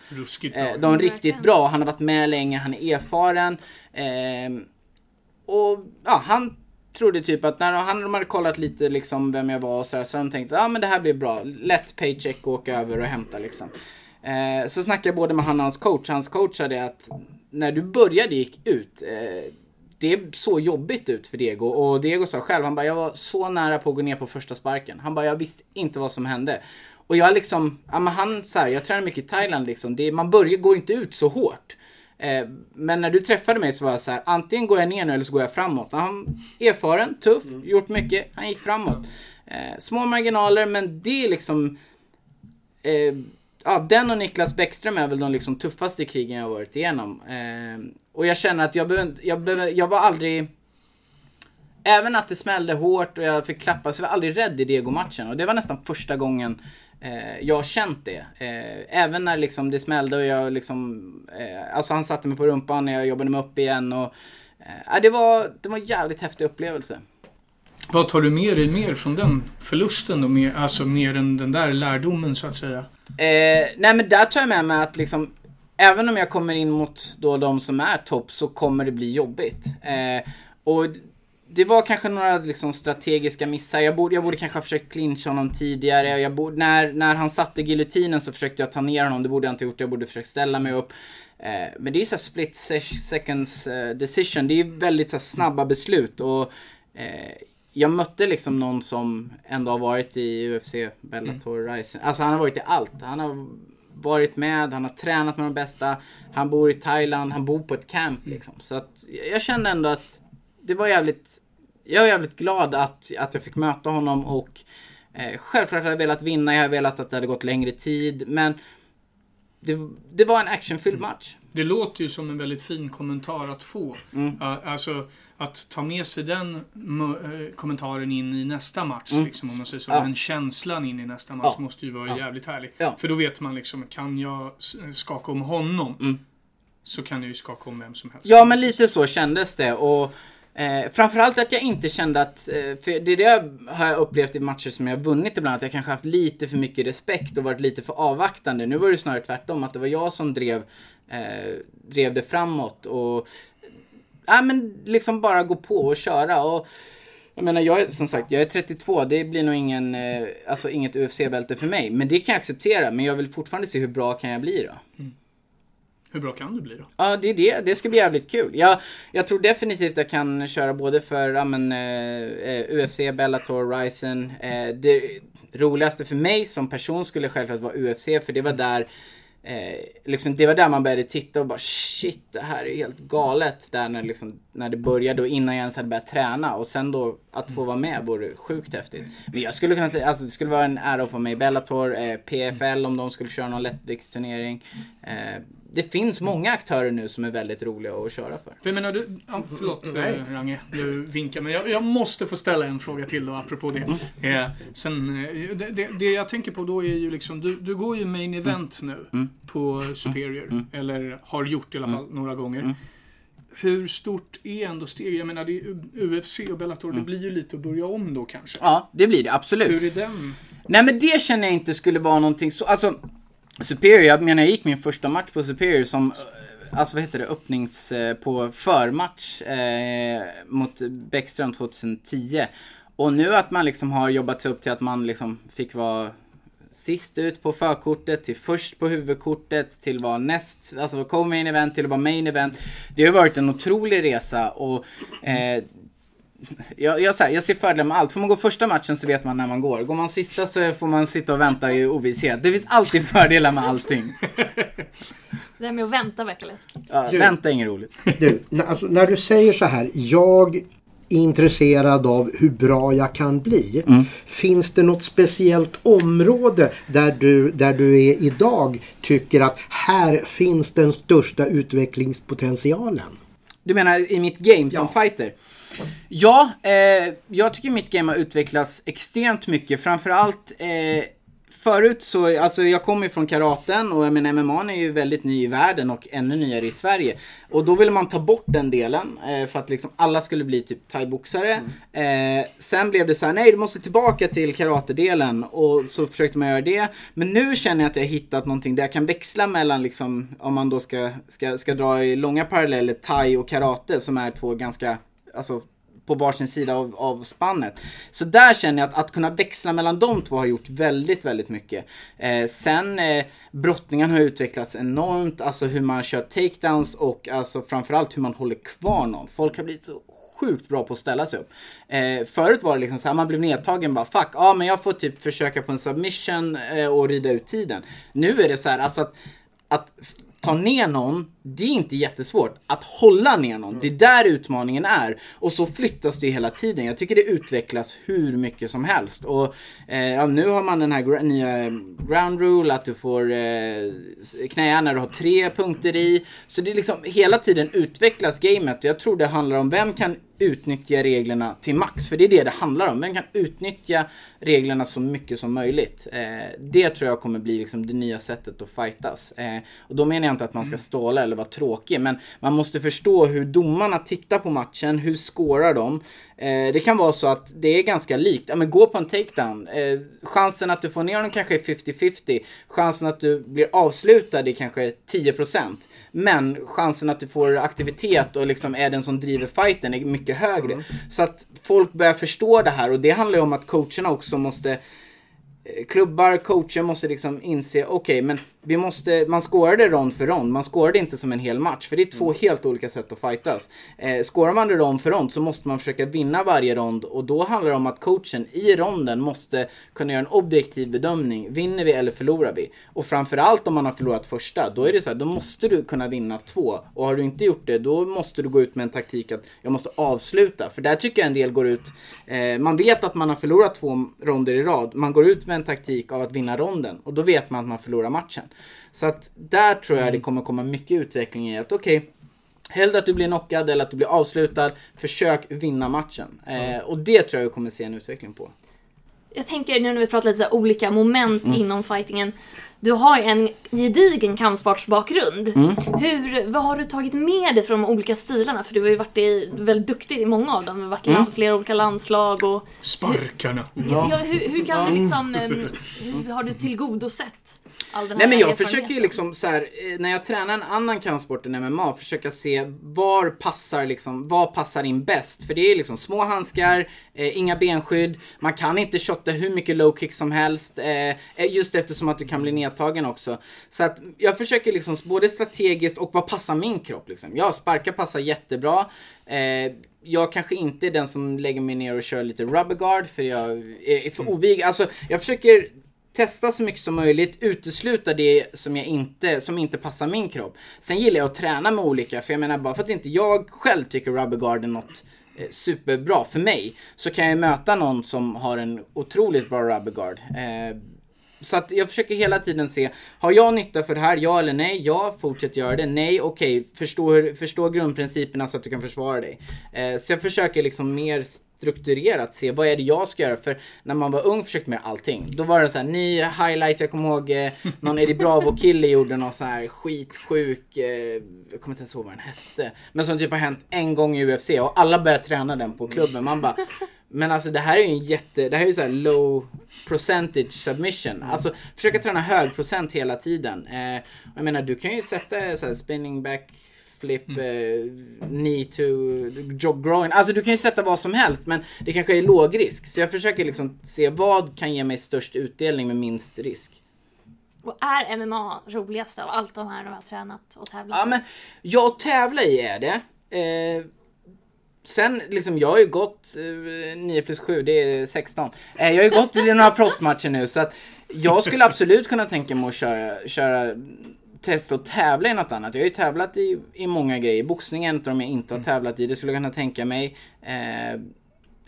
eh, de riktigt bra. Han har varit med länge, han är erfaren. Eh, och ja, han trodde typ att när han, de hade kollat lite liksom vem jag var och sådär så de tänkte ja ah, men det här blir bra. Lätt paycheck åka över och hämta liksom. Eh, så snackade jag både med han och hans coach. Hans coach sa det att när du började gick ut eh, det såg jobbigt ut för Diego och Diego sa själv, han bara jag var så nära på att gå ner på första sparken. Han bara jag visste inte vad som hände. Och jag liksom, ja men han så här, jag tränar mycket i Thailand liksom, det, man börjar, går inte ut så hårt. Eh, men när du träffade mig så var jag så här, antingen går jag ner nu eller så går jag framåt. Han erfaren, tuff, mm. gjort mycket, han gick framåt. Eh, små marginaler men det är liksom eh, ja, den och Niklas Bäckström är väl de liksom tuffaste krigen jag varit igenom. Eh, och jag känner att jag, behöv, jag, behöv, jag var aldrig... Även att det smällde hårt och jag fick klappa så var jag aldrig rädd i Diego-matchen. Och det var nästan första gången eh, jag har känt det. Eh, även när liksom det smällde och jag liksom... Eh, alltså han satte mig på rumpan när jag jobbade mig upp igen. Och, eh, det, var, det var en jävligt häftig upplevelse. Vad tar du med dig mer från den förlusten då? Mer, alltså mer än den där lärdomen så att säga? Eh, nej men där tar jag med mig att liksom Även om jag kommer in mot då de som är topp så kommer det bli jobbigt. Eh, och det var kanske några liksom, strategiska missar. Jag borde, jag borde kanske ha försökt clincha honom tidigare. Jag borde, när, när han satte giljotinen så försökte jag ta ner honom. Det borde jag inte gjort. Jag borde försökt ställa mig upp. Eh, men det är så split seconds eh, decision. Det är väldigt så snabba beslut. Och eh, jag mötte liksom någon som ändå har varit i UFC, Bellator, mm. Rising. Alltså han har varit i allt. Han har varit med, han har tränat med de bästa. Han bor i Thailand, han bor på ett camp mm. liksom. Så att jag kände ändå att det var jävligt... Jag är jävligt glad att, att jag fick möta honom och eh, självklart hade jag velat vinna, jag hade velat att det hade gått längre tid. Men det, det var en actionfylld mm. match. Det låter ju som en väldigt fin kommentar att få. Mm. Alltså att ta med sig den eh, kommentaren in i nästa match. Mm. Liksom, om man säger så. Ja. Den känslan in i nästa match ja. måste ju vara ja. jävligt härlig. Ja. För då vet man liksom, kan jag skaka om honom mm. så kan jag ju skaka om vem som helst. Ja, men lite så kändes det. Och Eh, framförallt att jag inte kände att, eh, för det är det jag har upplevt i matcher som jag vunnit ibland, att jag kanske haft lite för mycket respekt och varit lite för avvaktande. Nu var det snarare tvärtom, att det var jag som drev, eh, drev det framåt och, ja men liksom bara gå på och köra. Och, jag menar, jag är, som sagt, jag är 32. Det blir nog ingen, eh, alltså inget UFC-bälte för mig. Men det kan jag acceptera. Men jag vill fortfarande se hur bra kan jag bli då. Mm. Hur bra kan du bli då? Ja, det är det. Det ska bli jävligt kul. Jag, jag tror definitivt jag kan köra både för ja, men, eh, eh UFC, Bellator, Ryzen. Eh, det roligaste för mig som person skulle självklart vara UFC, för det var där Eh, liksom, det var där man började titta och bara shit, det här är helt galet. Där när, liksom, när det började och innan jag ens hade börjat träna. Och sen då att få vara med vore sjukt häftigt. Men jag skulle kunna, alltså det skulle vara en ära att få med i Bellator, eh, PFL om de skulle köra någon lättviktsturnering. Eh, det finns många aktörer nu som är väldigt roliga att köra för. För menar du, ja, förlåt Nej. Range, du vinkar men jag, jag, måste få ställa en fråga till då apropå det. Mm. Eh, sen, eh, det, det, det, jag tänker på då är ju liksom, du, du går ju main event mm. nu mm. på Superior. Mm. Eller har gjort i alla fall mm. några gånger. Mm. Hur stort är ändå steget? Jag menar, det är UFC och Bellator, det blir ju lite att börja om då kanske. Ja, det blir det absolut. Hur är den? Nej men det känner jag inte skulle vara någonting så, alltså Superior, jag menar jag gick min första match på Superior som eh, Alltså vad heter det, öppnings eh, på förmatch eh, mot Bäckström 2010. Och nu att man liksom har jobbat sig upp till att man liksom fick vara sist ut på förkortet, till först på huvudkortet, till vara näst, alltså vara co-main event, till att vara main event. Det har varit en otrolig resa och eh, jag, jag, här, jag ser fördelar med allt. Får man gå första matchen så vet man när man går. Går man sista så får man sitta och vänta i ovisshet. Det finns alltid fördelar med allting. Det där med att vänta verkar läskigt. Ja, vänta är inget roligt. Du, alltså, när du säger så här, jag är intresserad av hur bra jag kan bli. Mm. Finns det något speciellt område där du, där du är idag tycker att här finns den största utvecklingspotentialen? Du menar i mitt game som Ja. fighter? Ja, eh, jag tycker mitt game har utvecklats extremt mycket. Framförallt eh, förut så, alltså jag kommer ju från karaten och jag menar MMA är ju väldigt ny i världen och ännu nyare i Sverige. Och då ville man ta bort den delen eh, för att liksom alla skulle bli typ thaiboxare. Eh, sen blev det så här, nej du måste tillbaka till karatedelen och så försökte man göra det. Men nu känner jag att jag har hittat någonting där jag kan växla mellan liksom, om man då ska, ska, ska dra i långa paralleller, thai och karate som är två ganska, alltså på varsin sida av, av spannet. Så där känner jag att, att kunna växla mellan de två har gjort väldigt, väldigt mycket. Eh, sen eh, brottningen har utvecklats enormt, alltså hur man kör takedowns och alltså framförallt hur man håller kvar någon. Folk har blivit så sjukt bra på att ställa sig upp. Eh, förut var det liksom så här, man blev nedtagen bara fuck, ja men jag får typ försöka på en submission eh, och rida ut tiden. Nu är det så här, alltså att, att ta ner någon, det är inte jättesvårt. Att hålla ner någon, det är där utmaningen är. Och så flyttas det hela tiden. Jag tycker det utvecklas hur mycket som helst. Och eh, ja, nu har man den här gr nya eh, ground rule, att du får eh, knäa när du har tre punkter i. Så det är liksom hela tiden utvecklas gamet. Och jag tror det handlar om vem kan utnyttja reglerna till max. För det är det det handlar om. Vem kan utnyttja reglerna så mycket som möjligt. Eh, det tror jag kommer bli liksom det nya sättet att fightas. Eh, och då menar jag inte att man ska ståla eller vara tråkig. Men man måste förstå hur domarna tittar på matchen. Hur scorar de? Eh, det kan vara så att det är ganska likt. Ja, men gå på en takedown. Eh, chansen att du får ner den kanske är 50-50. Chansen att du blir avslutad är kanske 10%. Men chansen att du får aktivitet och liksom är den som driver fighten är mycket högre. Så att folk börjar förstå det här och det handlar ju om att coacherna också måste eh, Klubbar, coacher måste liksom inse, okej men vi måste, man skårade rond för rond, man skårade inte som en hel match. För det är två helt olika sätt att fightas. Eh, skårar man det rond för rond så måste man försöka vinna varje rond och då handlar det om att coachen i ronden måste kunna göra en objektiv bedömning. Vinner vi eller förlorar vi? Och framförallt om man har förlorat första, då är det så här, då måste du kunna vinna två. Och har du inte gjort det, då måste du gå ut med en taktik att jag måste avsluta. För där tycker jag en del går ut, eh, man vet att man har förlorat två ronder i rad, man går ut med en taktik av att vinna ronden och då vet man att man förlorar matchen. Så att där tror jag det kommer komma mycket utveckling i att okej, Hellre att du blir knockad eller att du blir avslutad. Försök vinna matchen. Eh, och det tror jag vi kommer se en utveckling på. Jag tänker nu när vi pratar lite olika moment inom fightingen. Du har en gedigen kampsportsbakgrund. Hur, vad har du tagit med dig från de olika stilarna? För du har ju varit i, väldigt duktig i många av dem. Du har varit i land, flera olika landslag och... Sparkarna. Ja. hur, hur kan du liksom... Hur har du tillgodosett all den här Nej men jag försöker ju liksom så här, eh, när jag tränar en annan kampsport än MMA, försöka se var passar liksom, vad passar in bäst? För det är liksom små handskar, eh, inga benskydd, man kan inte shotta hur mycket low kick som helst, eh, just eftersom att du kan bli nedtagen också. Så att jag försöker liksom både strategiskt och vad passar min kropp liksom. Ja, sparka passar jättebra. Eh, jag kanske inte är den som lägger mig ner och kör lite rubber guard för jag är för ovig. Alltså jag försöker testa så mycket som möjligt, utesluta det som, jag inte, som inte passar min kropp. Sen gillar jag att träna med olika, för jag menar bara för att inte jag själv tycker rubber guard är något eh, superbra för mig, så kan jag möta någon som har en otroligt bra rubber guard. Eh, så att jag försöker hela tiden se, har jag nytta för det här? Ja eller nej? Ja, fortsätt göra det. Nej, okej, förstå, förstå grundprinciperna så att du kan försvara dig. Eh, så jag försöker liksom mer strukturerat se vad är det jag ska göra. För när man var ung försökte man göra allting. Då var det så här ny highlight, jag kommer ihåg eh, någon Eddie Bravo-kille gjorde någon så här skitsjuk, eh, jag kommer inte ens ihåg vad den hette. Men som typ har hänt en gång i UFC och alla började träna den på klubben. Man bara men alltså det här är ju en jätte, det här är ju såhär low percentage submission. Alltså försöka träna hög procent hela tiden. Eh, jag menar du kan ju sätta såhär spinning back flip, mm. eh, knee to jog groin. Alltså du kan ju sätta vad som helst men det kanske är låg risk. Så jag försöker liksom se vad kan ge mig störst utdelning med minst risk. Och är MMA roligast av allt de här du har tränat och tävlat Ja men, jag och tävla i är det. Eh, sen liksom, jag har ju gått eh, 9 plus 7, det är 16. Eh, jag har ju gått i några proffsmatcher nu så att jag skulle absolut kunna tänka mig att köra, köra testa att tävla i något annat. Jag har ju tävlat i, i många grejer. Boxning är en av de jag inte har mm. tävlat i. Det skulle jag kunna tänka mig. Eh,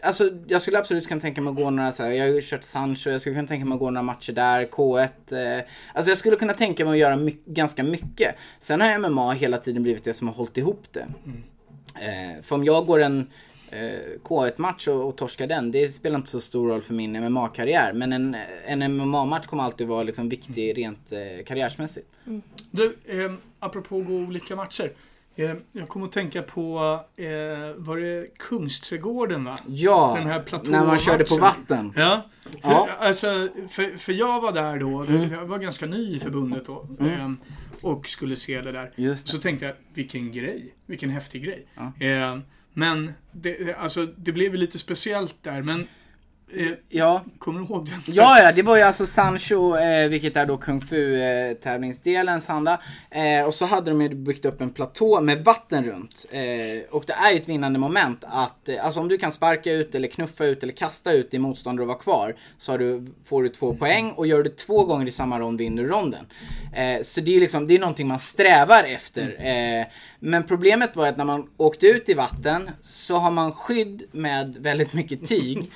alltså jag skulle absolut kunna tänka mig att gå några så här, jag har ju kört Sancho, jag skulle kunna tänka mig att gå några matcher där, K1. Eh, alltså jag skulle kunna tänka mig att göra my ganska mycket. Sen har MMA hela tiden blivit det som har hållit ihop det. Mm. Eh, för om jag går en K1-match och, och torska den, det spelar inte så stor roll för min MMA-karriär. Men en, en MMA-match kommer alltid vara liksom viktig mm. rent eh, karriärsmässigt. Mm. Du, eh, apropå gå olika matcher. Eh, jag kommer att tänka på, eh, var det Kungsträdgården va? Ja, Den här när man körde på vatten. Ja, ja. Alltså, för, för jag var där då, mm. jag var ganska ny i förbundet då. Mm. Eh, och skulle se det där. Det. Så tänkte jag, vilken grej. Vilken häftig grej. Ja. Eh, men det, alltså, det blev ju lite speciellt där. Men Eh, ja. Kommer du ihåg den? Ja, ja, det var ju alltså Sancho, eh, vilket är då Kung Fu eh, Sanda. Eh, och så hade de ju byggt upp en platå med vatten runt. Eh, och det är ju ett vinnande moment att, eh, alltså om du kan sparka ut eller knuffa ut eller kasta ut din motståndare och vara kvar, så du, får du två poäng och gör du två gånger i samma rond vinner du ronden. så det är liksom, det är någonting man strävar efter. men problemet var att när man åkte ut i vatten så har man skydd med väldigt mycket tyg.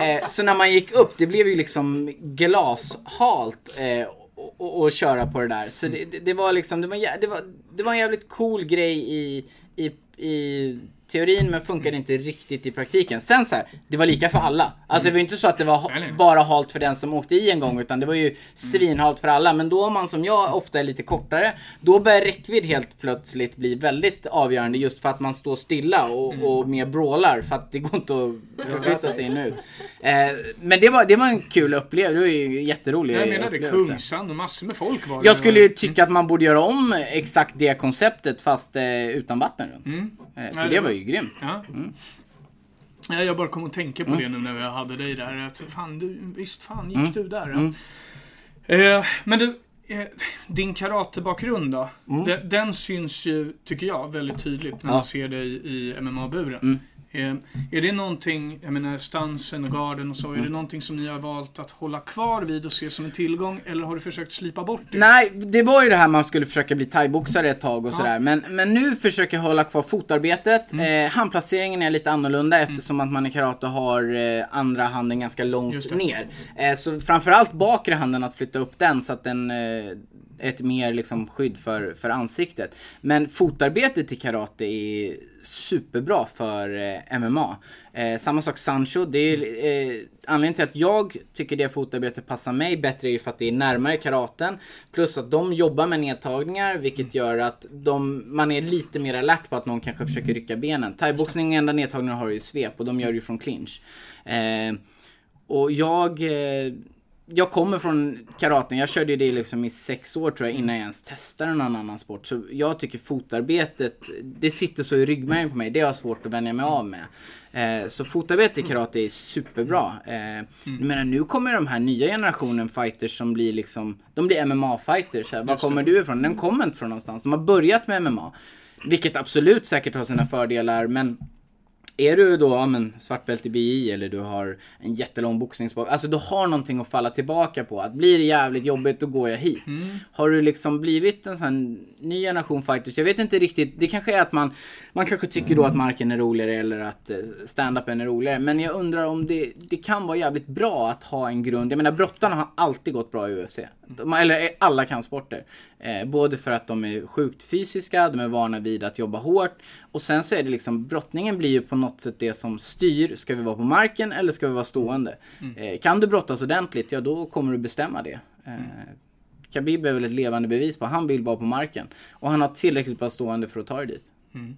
Eh, så när man gick upp, det blev ju liksom glashalt eh, och, köra på det där. Så det, det, det var liksom, det var, det, var, det var en jävligt cool grej i, i, i teorin men funkade inte riktigt i praktiken. Sen så här, det var lika för alla. Alltså det var inte så att det var bara halt för den som åkte i en gång utan det var ju svinhalt för alla. Men då om man som jag ofta är lite kortare, då börjar räckvidd helt plötsligt bli väldigt avgörande just för att man står stilla och, mm. och mer brålar för att det går inte att förflytta sig in ut. Eh, men det var, det var en kul upplevelse, det var ju jätterolig Jag menade Kungsan och massor med folk var det. Jag skulle ju tycka att man borde göra om exakt det konceptet fast eh, utan vatten runt. Mm. Eh, för det var ju grymt. Ja. Mm. Ja, jag bara kom att tänka på mm. det nu när jag hade dig där. Att, fan, du, visst fan gick mm. du där? Mm. Eh, men du, eh, din karatebakgrund då? Mm. Den, den, syns ju, tycker jag, väldigt tydligt när ja. man ser dig i MMA-buren. Mm. Eh, är det någonting, jag menar stansen och garden och så, mm. är det någonting som ni har valt att hålla kvar vid och se som en tillgång? Eller har du försökt slipa bort det? Nej, det var ju det här man skulle försöka bli thaiboxare ett tag och ja. sådär. Men, men nu försöker jag hålla kvar fotarbetet. Mm. Eh, handplaceringen är lite annorlunda mm. eftersom att man i karate har eh, andra handen ganska långt ner. Eh, så framförallt bakre handen att flytta upp den så att den eh, ett mer liksom skydd för, för ansiktet. Men fotarbetet i karate är superbra för eh, MMA. Eh, samma sak Sancho. Det är, eh, anledningen till att jag tycker det fotarbetet passar mig bättre är ju för att det är närmare karaten. Plus att de jobbar med nedtagningar vilket gör att de, man är lite mer alert på att någon kanske försöker rycka benen. Thaiboxning, enda nedtagningen har ju svep och de gör det ju från clinch. Eh, och jag eh, jag kommer från karaten, jag körde det liksom i sex år tror jag innan jag ens testade någon annan sport. Så jag tycker fotarbetet, det sitter så i ryggmärgen på mig. Det har jag svårt att vänja mig av med. Eh, så fotarbete i karate är superbra. Eh, mm. Menar nu kommer de här nya generationen fighters som blir liksom, de blir MMA-fighters. Var kommer du ifrån? Den kommer inte från någonstans. De har börjat med MMA. Vilket absolut säkert har sina fördelar men är du då ja, men, svartbält i BI eller du har en jättelång boxningsbak, alltså du har någonting att falla tillbaka på. Att blir det jävligt jobbigt då går jag hit. Mm. Har du liksom blivit en sån ny generation fighters? Jag vet inte riktigt, det kanske är att man, man kanske tycker då att marken är roligare eller att eh, stand-upen är roligare. Men jag undrar om det, det kan vara jävligt bra att ha en grund. Jag menar brottarna har alltid gått bra i UFC. De, eller alla kampsporter. Eh, både för att de är sjukt fysiska, de är vana vid att jobba hårt. Och sen så är det liksom, brottningen blir ju på något sätt det som styr. Ska vi vara på marken eller ska vi vara stående? Mm. Eh, kan du brottas ordentligt, ja då kommer du bestämma det. Eh, mm. Khabib är väl ett levande bevis på att han vill vara på marken. Och han har tillräckligt bra stående för att ta det dit. Mm.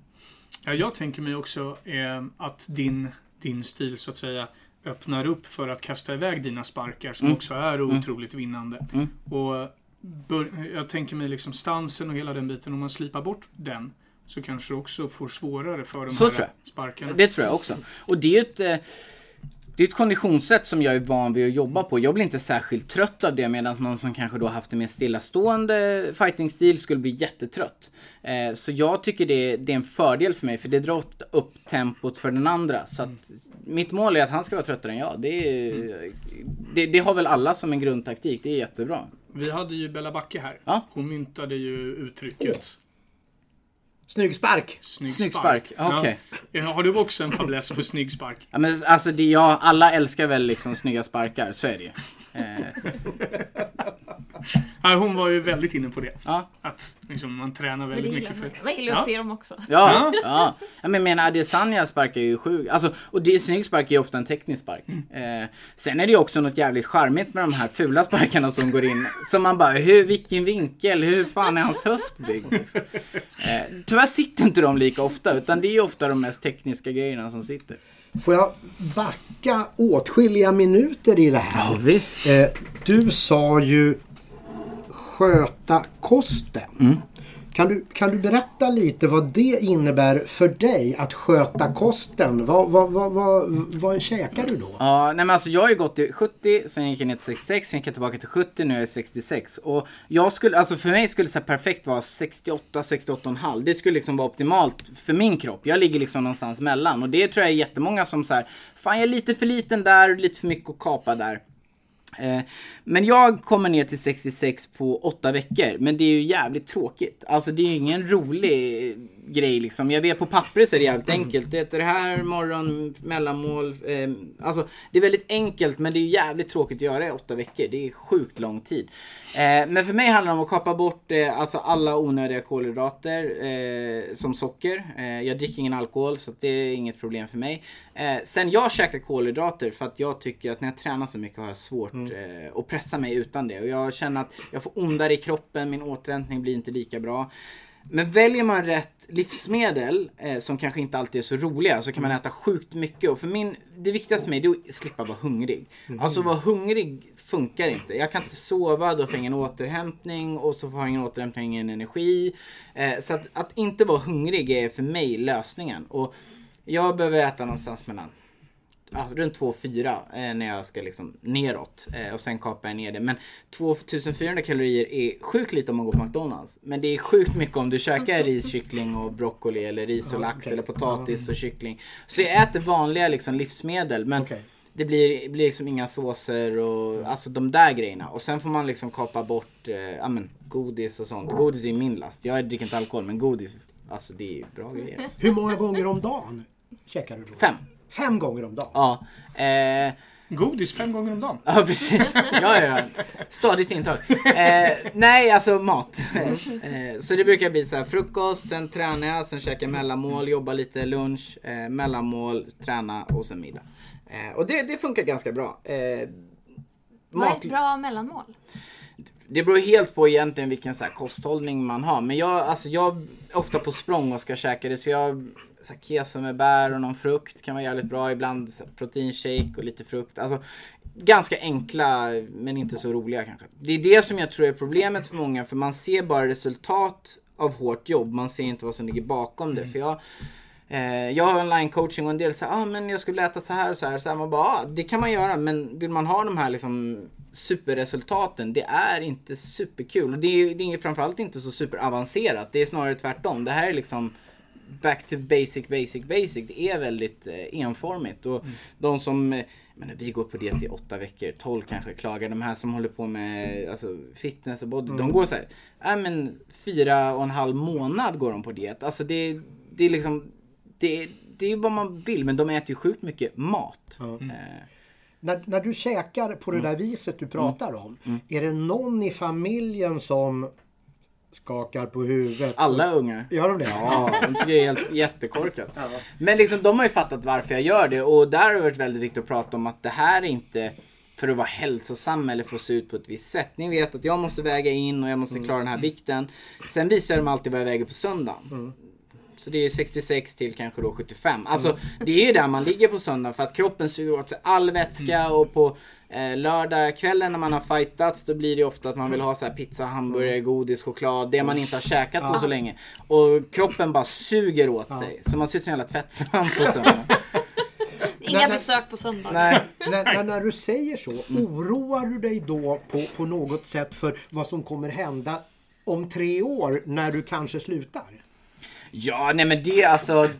Ja, jag tänker mig också eh, att din din stil så att säga öppnar upp för att kasta iväg dina sparkar som också är otroligt vinnande. Mm. Och bör, jag tänker mig liksom stansen och hela den biten, om man slipar bort den så kanske det också får svårare för de Så här tror jag. sparkarna. Det tror jag också. Och det är ett, eh, det är ett konditionssätt som jag är van vid att jobba på. Jag blir inte särskilt trött av det medan man som kanske då haft en mer stillastående fighting-stil skulle bli jättetrött. Eh, så jag tycker det, det är en fördel för mig för det drar upp tempot för den andra. Så att mitt mål är att han ska vara tröttare än jag. Det, är, det, det har väl alla som en grundtaktik. Det är jättebra. Vi hade ju Bella Backe här. Ja. Hon myntade ju uttrycket Snygg spark! snygg, Snygg spark. spark, okej. Ja. Har du också en fäbless för snygg spark? Ja, men alltså det, ja, alla älskar väl liksom snygga sparkar, så är det ju. Eh, Ja, hon var ju väldigt inne på det. ja. Att liksom, man tränar Men det väldigt gillar mycket för... Man gillar att se dem också. Ja, ja. ja men jag menar Adesanya sparkar ju sjukt. Alltså, och det, snygg spark är ju ofta en teknisk spark. Eh, sen är det ju också något jävligt charmigt med de här fula sparkarna som går in. Som man bara, hur, vilken vinkel, hur fan är hans höft byggd? Liksom. Eh, tyvärr sitter inte de lika ofta, utan det är ju ofta de mest tekniska grejerna som sitter. Får jag backa åtskilliga minuter i det här? visst. Eh, du sa ju sköta kosten. Mm. Kan, du, kan du berätta lite vad det innebär för dig att sköta kosten? Vad, vad, vad, vad, vad käkar du då? Ja, nej men alltså jag har ju gått till 70, sen gick jag ner till 66, sen gick jag tillbaka till 70, nu är jag 66. Och jag skulle, alltså för mig skulle det så perfekt vara 68, 68,5. Det skulle liksom vara optimalt för min kropp. Jag ligger liksom någonstans mellan. Och det tror jag är jättemånga som så här, fan jag är lite för liten där, lite för mycket att kapa där. Eh, men jag kommer ner till 66 på åtta veckor. Men det är ju jävligt tråkigt. Alltså det är ju ingen rolig grej liksom. Jag vet på pappret så är det jävligt enkelt. Det är det här morgon, mellanmål. Eh, alltså det är väldigt enkelt men det är jävligt tråkigt att göra i 8 veckor. Det är sjukt lång tid. Eh, Men för mig handlar det om att kapa bort eh, alltså alla onödiga kolhydrater eh, som socker. Eh, jag dricker ingen alkohol så det är inget problem för mig. Eh, sen jag käkar kolhydrater för att jag tycker att när jag tränar så mycket har jag svårt eh, att pressa mig utan det. Och jag känner att jag får ondare i kroppen, min återhämtning blir inte lika bra. Men väljer man rätt livsmedel eh, som kanske inte alltid är så roliga så kan man äta sjukt mycket. Och för min, det viktigaste för mig är att slippa vara hungrig. Alltså vara hungrig funkar inte. Jag kan inte sova, då får jag ingen återhämtning och så får jag ingen återhämtning, ingen energi. Eh, så att, att inte vara hungrig är för mig lösningen. Och jag behöver äta någonstans mellan ja, runt 2-4 eh, när jag ska liksom neråt. Eh, och sen kapar jag ner det. Men 2400 kalorier är sjukt lite om man går på McDonalds. Men det är sjukt mycket om du käkar ris, kyckling och broccoli eller ris och lax okej. eller potatis och kyckling. Så jag äter vanliga liksom, livsmedel. Men Okej. det blir, blir liksom inga såser och alltså de där grejerna. Och sen får man liksom kapa bort eh, ja, men, godis och sånt. Godis är min last. Jag dricker inte alkohol men godis, alltså det är bra grejer. Hur många gånger om dagen käkar du då? Fem. Fem gånger om dagen? Ja. Eh, Godis fem gånger om dagen. Ja, precis. Ja, ja. Stadigt intag. Eh, nej, alltså mat. Eh, så det brukar bli så här frukost, sen tränar jag, sen käkar jag mellanmål, jobbar lite lunch, eh, mellanmål, träna och sen middag. Eh, och det, det funkar ganska bra. Eh, Vad är ett bra mellanmål? det beror helt på egentligen vilken så här kosthållning man har. Men jag, alltså jag är ofta på språng och ska käka det. Så jag, så här keso med bär och någon frukt kan vara jävligt bra. Ibland så här proteinshake och lite frukt. Alltså ganska enkla men inte så roliga kanske. Det är det som jag tror är problemet för många. För man ser bara resultat av hårt jobb. Man ser inte vad som ligger bakom det. För jag, Eh, jag har online coaching och en del säger ah, men jag skulle äta så här och så här. Så här man bara, ah, det kan man göra men vill man ha de här liksom superresultaten, det är inte superkul. Och det är, det är framförallt inte så superavancerat. Det är snarare tvärtom. Det här är liksom back to basic, basic, basic. Det är väldigt eh, enformigt. Och de som, eh, menar, vi går på diet i åtta veckor, 12 kanske klagar. De här som håller på med alltså, fitness och body, de går så här, äh, men fyra och en halv månad går de på diet. Alltså det, det är liksom, det, det är ju vad man vill, men de äter ju sjukt mycket mat. Eh, När, när du käkar på det där viset du pratar om, är det någon i familjen som skakar på huvudet? alla ungar. Gör de det? Ja, de tycker jag är helt jättekorkat. Men liksom de har ju fattat varför jag gör det och där har det varit väldigt viktigt att prata om att det här är inte för att vara hälsosam eller få se ut på ett visst sätt. Ni vet att jag måste väga in och jag måste klara den här vikten. Sen visar de alltid vad jag väger på söndagen. Så Så det är 66 till kanske då 75. Alltså det är ju där man ligger på söndag för att kroppen suger åt sig all vätska och på eh, lördagskvällen när man har fightats då blir det ofta att man vill ha så här pizza, hamburgare, godis, choklad. Det man inte har käkat på så länge. Och kroppen bara suger åt sig. Så man ser ut som en jävla tvättsvamp på söndag. Inga Men- besök på söndagar. Nej. när, när, när du säger så, oroar du dig då på, på något sätt för vad som kommer hända om tre år när du kanske slutar? Ja, nej men det alltså.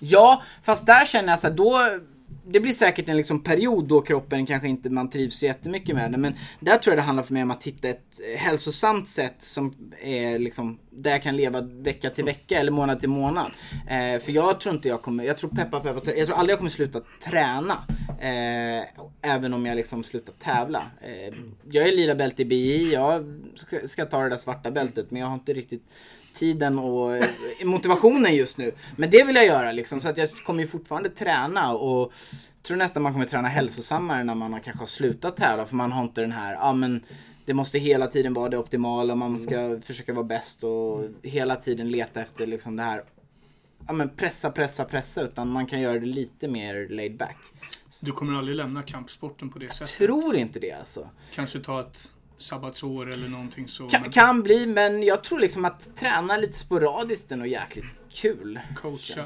Ja, fast där känner jag så här, då. Det blir säkert en liksom period då kroppen kanske inte man trivs så jättemycket med det. Men där tror jag det handlar för mig om att hitta ett eh, hälsosamt sätt som är liksom där jag kan leva vecka till vecka eller månad till månad. Eh, för jag tror inte jag kommer, jag tror peppa peppa, jag tror aldrig jag kommer sluta träna. Eh, även om jag liksom slutar tävla. Eh, jag är lila bälte i BI, jag ska, ska ta det där svarta bältet men jag har inte riktigt tiden och eh, motivationen just nu. Men det vill jag göra liksom så att jag kommer ju fortfarande träna och tror nästan man kommer träna hälsosammare när man har kanske har slutat tävla för man har inte den här, ja men det måste hela tiden vara det optimala och man ska försöka vara bäst och hela tiden leta efter liksom det här, ja men pressa, pressa, pressa utan man kan göra det lite mer laid back. Du kommer aldrig lämna kampsporten på det sättet. Tror inte det alltså. Kanske ta ett sabbatsår eller någonting så. Kan, men kan bli men jag tror liksom att träna lite sporadiskt är nog jäkligt kul. Coacha.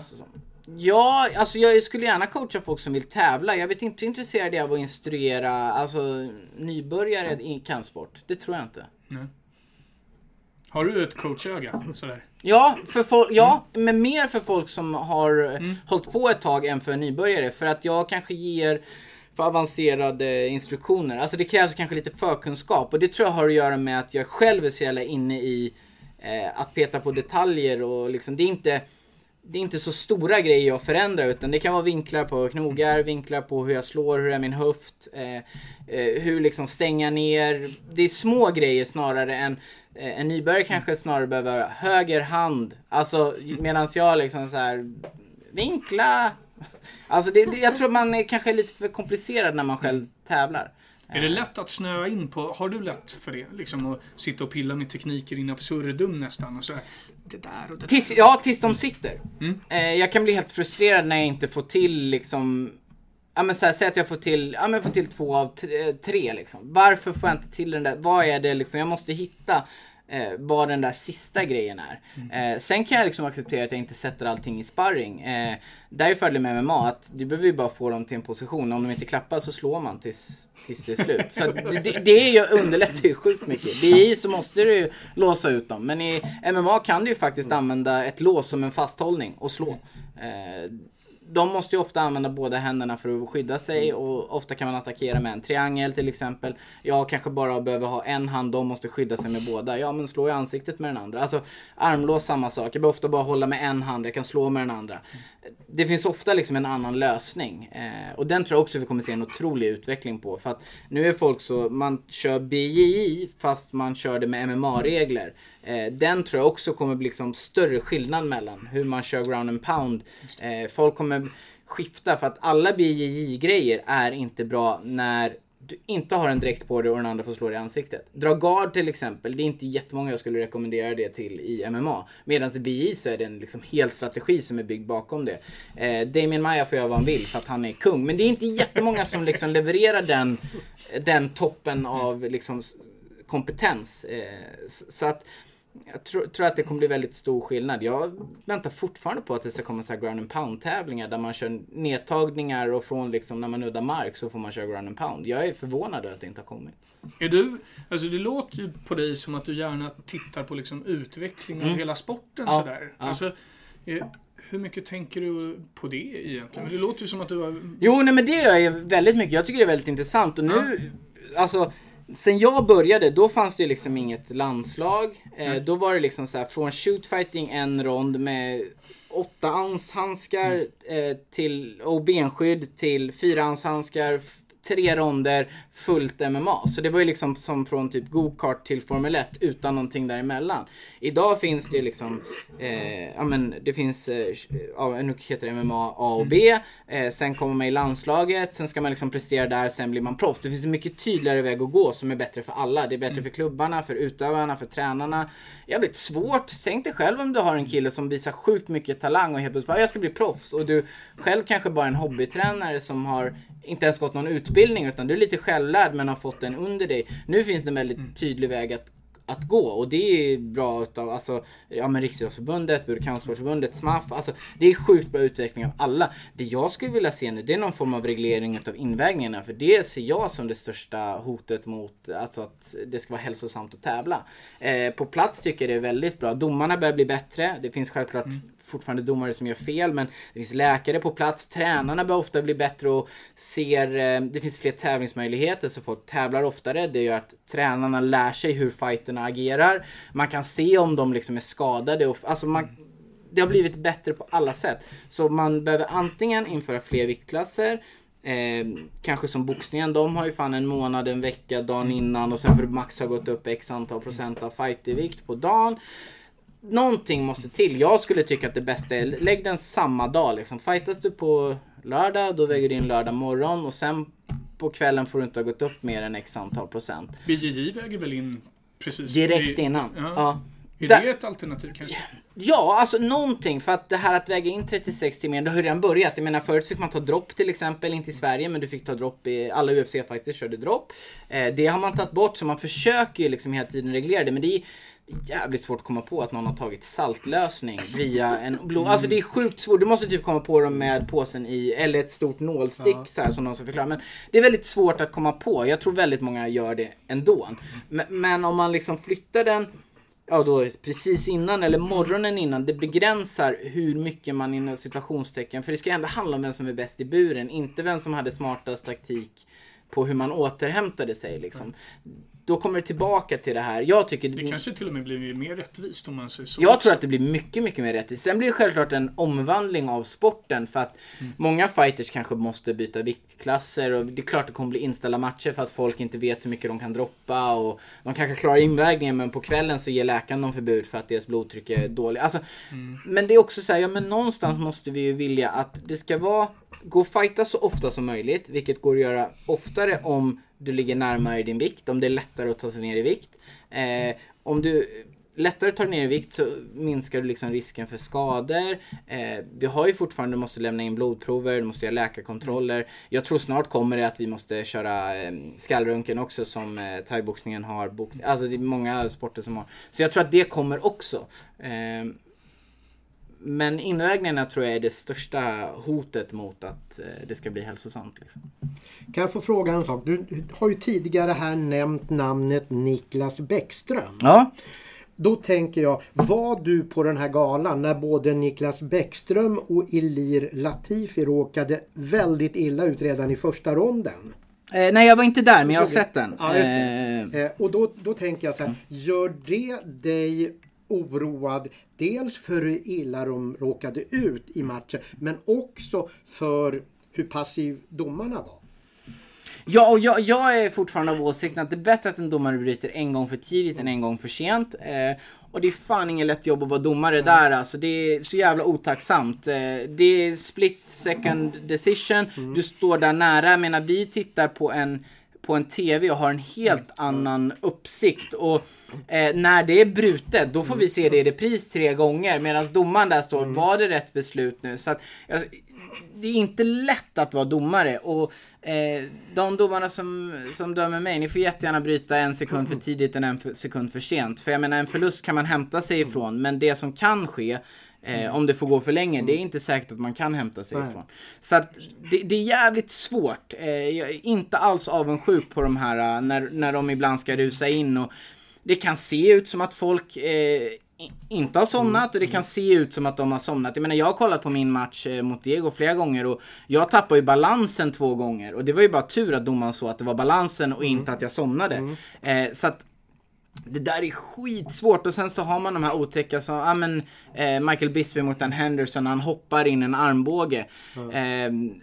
Ja, alltså jag skulle gärna coacha folk som vill tävla. Jag vet inte hur intresserad jag är av att instruera alltså, nybörjare i kampsport. Det tror jag inte. Nej. Har du ett coachöga? Sådär. Ja, för folk, ja men mer för folk som har mm. hållit på ett tag än för nybörjare. För att jag kanske ger för avancerade instruktioner. Alltså det krävs kanske lite förkunskap och det tror jag har att göra med att jag själv är så jävla inne i eh, att peta på detaljer och liksom det är inte det är inte så stora grejer jag förändrar utan det kan vara vinklar på knogar, vinklar på hur jag slår, hur är min höft, eh, eh, hur liksom stänga ner. Det är små grejer snarare än eh, en nybörjare kanske snarare behöver höger hand. Alltså medan jag liksom så här vinkla. Alltså det, det, jag tror man är kanske lite för komplicerad när man själv tävlar. Är det lätt att snöa in på, har du lätt för det? Liksom att sitta och pilla med tekniker in absurdum nästan och så här, Det där och det Tills, där. ja, tills de sitter. Mm. Eh, jag kan bli helt frustrerad när jag inte får till liksom Ja men så här, säg att jag får till, ja men får till två av eh, tre liksom. Varför får jag inte till den där, vad är det liksom, jag måste hitta eh, vad den där sista grejen är. Eh, sen kan jag liksom acceptera att jag inte sätter allting i sparring. Eh, där är fördelen med MMA att du behöver ju bara få dem till en position. Om de inte klappar så slår man tills, tills det är slut. Så det, det, det är ju, underlättar ju sjukt mycket. Det är så måste du ju låsa ut dem. Men i MMA kan du ju faktiskt använda ett lås som en fasthållning och slå. Eh, de måste ju ofta använda båda händerna för att skydda sig och ofta kan man attackera med en triangel till exempel. Jag kanske bara behöver ha en hand, de måste skydda sig med båda. Ja men slå i ansiktet med den andra. Alltså armlås samma sak. Jag behöver ofta bara hålla med en hand, jag kan slå med den andra. Det finns ofta liksom en annan lösning. Eh, och den tror jag också vi kommer se en otrolig utveckling på. För att nu är folk så, man kör BJJ fast man kör det med MMA-regler. Eh, den tror jag också kommer bli liksom större skillnad mellan hur man kör ground and pound. Eh, folk kommer skifta för att alla BJJ-grejer är inte bra när du inte har en dräkt på dig och den andra får slå dig i ansiktet. Dra guard till exempel, det är inte jättemånga jag skulle rekommendera det till i MMA. Medan i BI så är det en liksom hel strategi som är byggd bakom det. Eh, Damien Maya får göra vad han vill för att han är kung. Men det är inte jättemånga som liksom levererar den, den toppen av liksom kompetens. Eh, så att jag tror, tror att det kommer bli väldigt stor skillnad. Jag väntar fortfarande på att det ska komma så här ground and pound tävlingar där man kör nedtagningar och från liksom när man nuddar mark så får man köra ground and pound. Jag är förvånad över att det inte har kommit. Är du, alltså det låter ju på dig som att du gärna tittar på liksom utveckling av Mm. hela sporten Ja, sådär. ja. Alltså, eh, hur mycket tänker du på det egentligen? Det låter ju som att du har... Jo, nej men det gör jag väldigt mycket. Jag tycker det är väldigt intressant och nu, alltså Sen jag började, då fanns det liksom inget landslag. Eh, då var det liksom så här från shootfighting en rond med 8 ounce handskar eh, till, och benskydd till 4 ounce handskar, tre ronder, fullt MMA. Så det var ju liksom som från typ go-kart till Formel 1 utan någonting däremellan. Idag finns det ju liksom, eh, ja men det finns, eh, nu heter det MMA A och B. Eh, sen kommer man i landslaget, sen ska man liksom prestera där, sen blir man proffs. Det finns en mycket tydligare väg att gå som är bättre för alla. Det är bättre för klubbarna, för utövarna, för tränarna. Jävligt svårt. Tänk dig själv om du har en kille som visar sjukt mycket talang och helt plötsligt bara, jag ska bli proffs. Och du själv kanske bara är en hobbytränare som har inte ens gått någon utbildning utan du är lite självlärd men har fått den under dig. Nu finns det en väldigt tydlig väg att att gå och det är bra utav alltså, ja men Riksidrottsförbundet, Burkampsportförbundet, SMAF, alltså det är sjukt bra utveckling av alla. Det jag skulle vilja se nu det är någon form av reglering utav invägningarna för det ser jag som det största hotet mot alltså att det ska vara hälsosamt att tävla. Eh, på plats tycker jag det är väldigt bra. Domarna börjar bli bättre. Det finns självklart mm fortfarande domare som gör fel men det finns läkare på plats. Tränarna bör ofta bli bättre och ser, eh, det finns fler tävlingsmöjligheter så folk tävlar oftare. Det gör att tränarna lär sig hur fighterna agerar. Man kan se om de liksom är skadade. Och, alltså man, det har blivit bättre på alla sätt. Så man behöver antingen införa fler viktklasser Eh, kanske som boxningen, de har ju fan en månad, en vecka, dagen innan och sen för max har gått upp x antal procent av fightervikt på dagen någonting måste till. Jag skulle tycka att det bästa är, lägg den samma dag liksom. Fightas du på lördag, då väger du in lördag morgon och sen på kvällen får du inte ha gått upp mer än x antal procent. BJJ väger väl in precis Direkt innan. Ja. ja. Är det ett alternativ kanske? Ja, alltså någonting. För att det här att väga in 36 timmar, det har redan börjat. Jag menar förut fick man ta dropp till exempel, inte i Sverige, men du fick ta dropp i, alla UFC-fighters körde dropp. Eh, det har man tagit bort, så man försöker ju liksom hela tiden reglera det. Men det är jävligt svårt att komma på att någon har tagit saltlösning via en blod. Alltså det är sjukt svårt. Du måste typ komma på dem med påsen i, eller ett stort nålstick ja. så här, som någon ska förklara. Men det är väldigt svårt att komma på. Jag tror väldigt många gör det ändå. Men, men om man liksom flyttar den ja då precis innan eller morgonen innan. Det begränsar hur mycket man inom situationstecken, för det ska ändå handla om vem som är bäst i buren, inte vem som hade smartast taktik på hur man återhämtade sig liksom då kommer det tillbaka till det här. Jag tycker... Det kanske till och med blir mer rättvist om man säger så. Jag också. tror att det blir mycket, mycket mer rättvist. Sen blir det självklart en omvandling av sporten för att mm. många fighters kanske måste byta viktklasser och det är klart det kommer bli inställda matcher för att folk inte vet hur mycket de kan droppa och de kanske klarar invägningen men på kvällen så ger läkaren dem förbud för att deras blodtryck är dåligt. Alltså, mm. Men det är också så här, ja men någonstans måste vi ju vilja att det ska vara, gå och fighta så ofta som möjligt, vilket går att göra oftare om du ligger närmare din vikt, om det är lättare att ta sig ner i vikt. Eh, om du lättare tar ner i vikt så minskar du liksom risken för skador. Eh, vi har ju fortfarande, du måste lämna in blodprover, du måste göra läkarkontroller. Jag tror snart kommer det att vi måste köra eh, skallröntgen också som eh, thaiboxningen har. Alltså det är många sporter som har. Så jag tror att det kommer också. Eh, men invägningarna tror jag är det största hotet mot att eh, det ska bli hälsosamt. Liksom. Kan jag få fråga en sak? Du har ju tidigare här nämnt namnet Niklas Bäckström. Ja. Då tänker jag, var du på den här galan när både Niklas Bäckström och Ilir Latifi råkade väldigt illa ut redan i första ronden? Eh, nej, jag var inte där, men jag har sett den. Ja, eh. Eh, och då, då tänker jag så här, gör det dig oroad dels för hur illa de råkade ut i matchen men också för hur passiv domarna var. Ja, och jag, jag är fortfarande av åsikten att det är bättre att en domare bryter en gång för tidigt än en gång för sent. Eh, och det är fan inget lätt jobb att vara domare mm. där alltså. Det är så jävla otacksamt. Eh, det är split second decision. Mm. Du står där nära. Jag menar, vi tittar på en på en TV och har en helt mm. annan uppsikt. Och eh, när det är brutet, då får vi se det i repris tre gånger. Medan domaren där står, mm. var det rätt beslut nu? Så att, alltså, det är inte lätt att vara domare. Och eh, de domarna som, som dömer mig, ni får jättegärna bryta en sekund för tidigt än en sekund för sent. För jag menar, en förlust kan man hämta sig ifrån. Men det som kan ske Eh, om det får gå för länge, det är inte säkert att man kan hämta sig Nej. ifrån. Så att det, det, är jävligt svårt. Eh, jag är inte alls avundsjuk på de här eh, när, när de ibland ska rusa in och det kan se ut som att folk eh, inte har somnat och det kan se ut som att de har somnat. Jag menar jag har kollat på min match eh, mot Diego flera gånger och jag tappade ju balansen två gånger och det var ju bara tur att domaren såg att det var balansen och inte att jag somnade. Mm. Eh, så att det där är skitsvårt och sen så har man de här otäcka som, ja men eh, Michael Bisping mot Dan Henderson, han hoppar in en armbåge. Mm. Eh,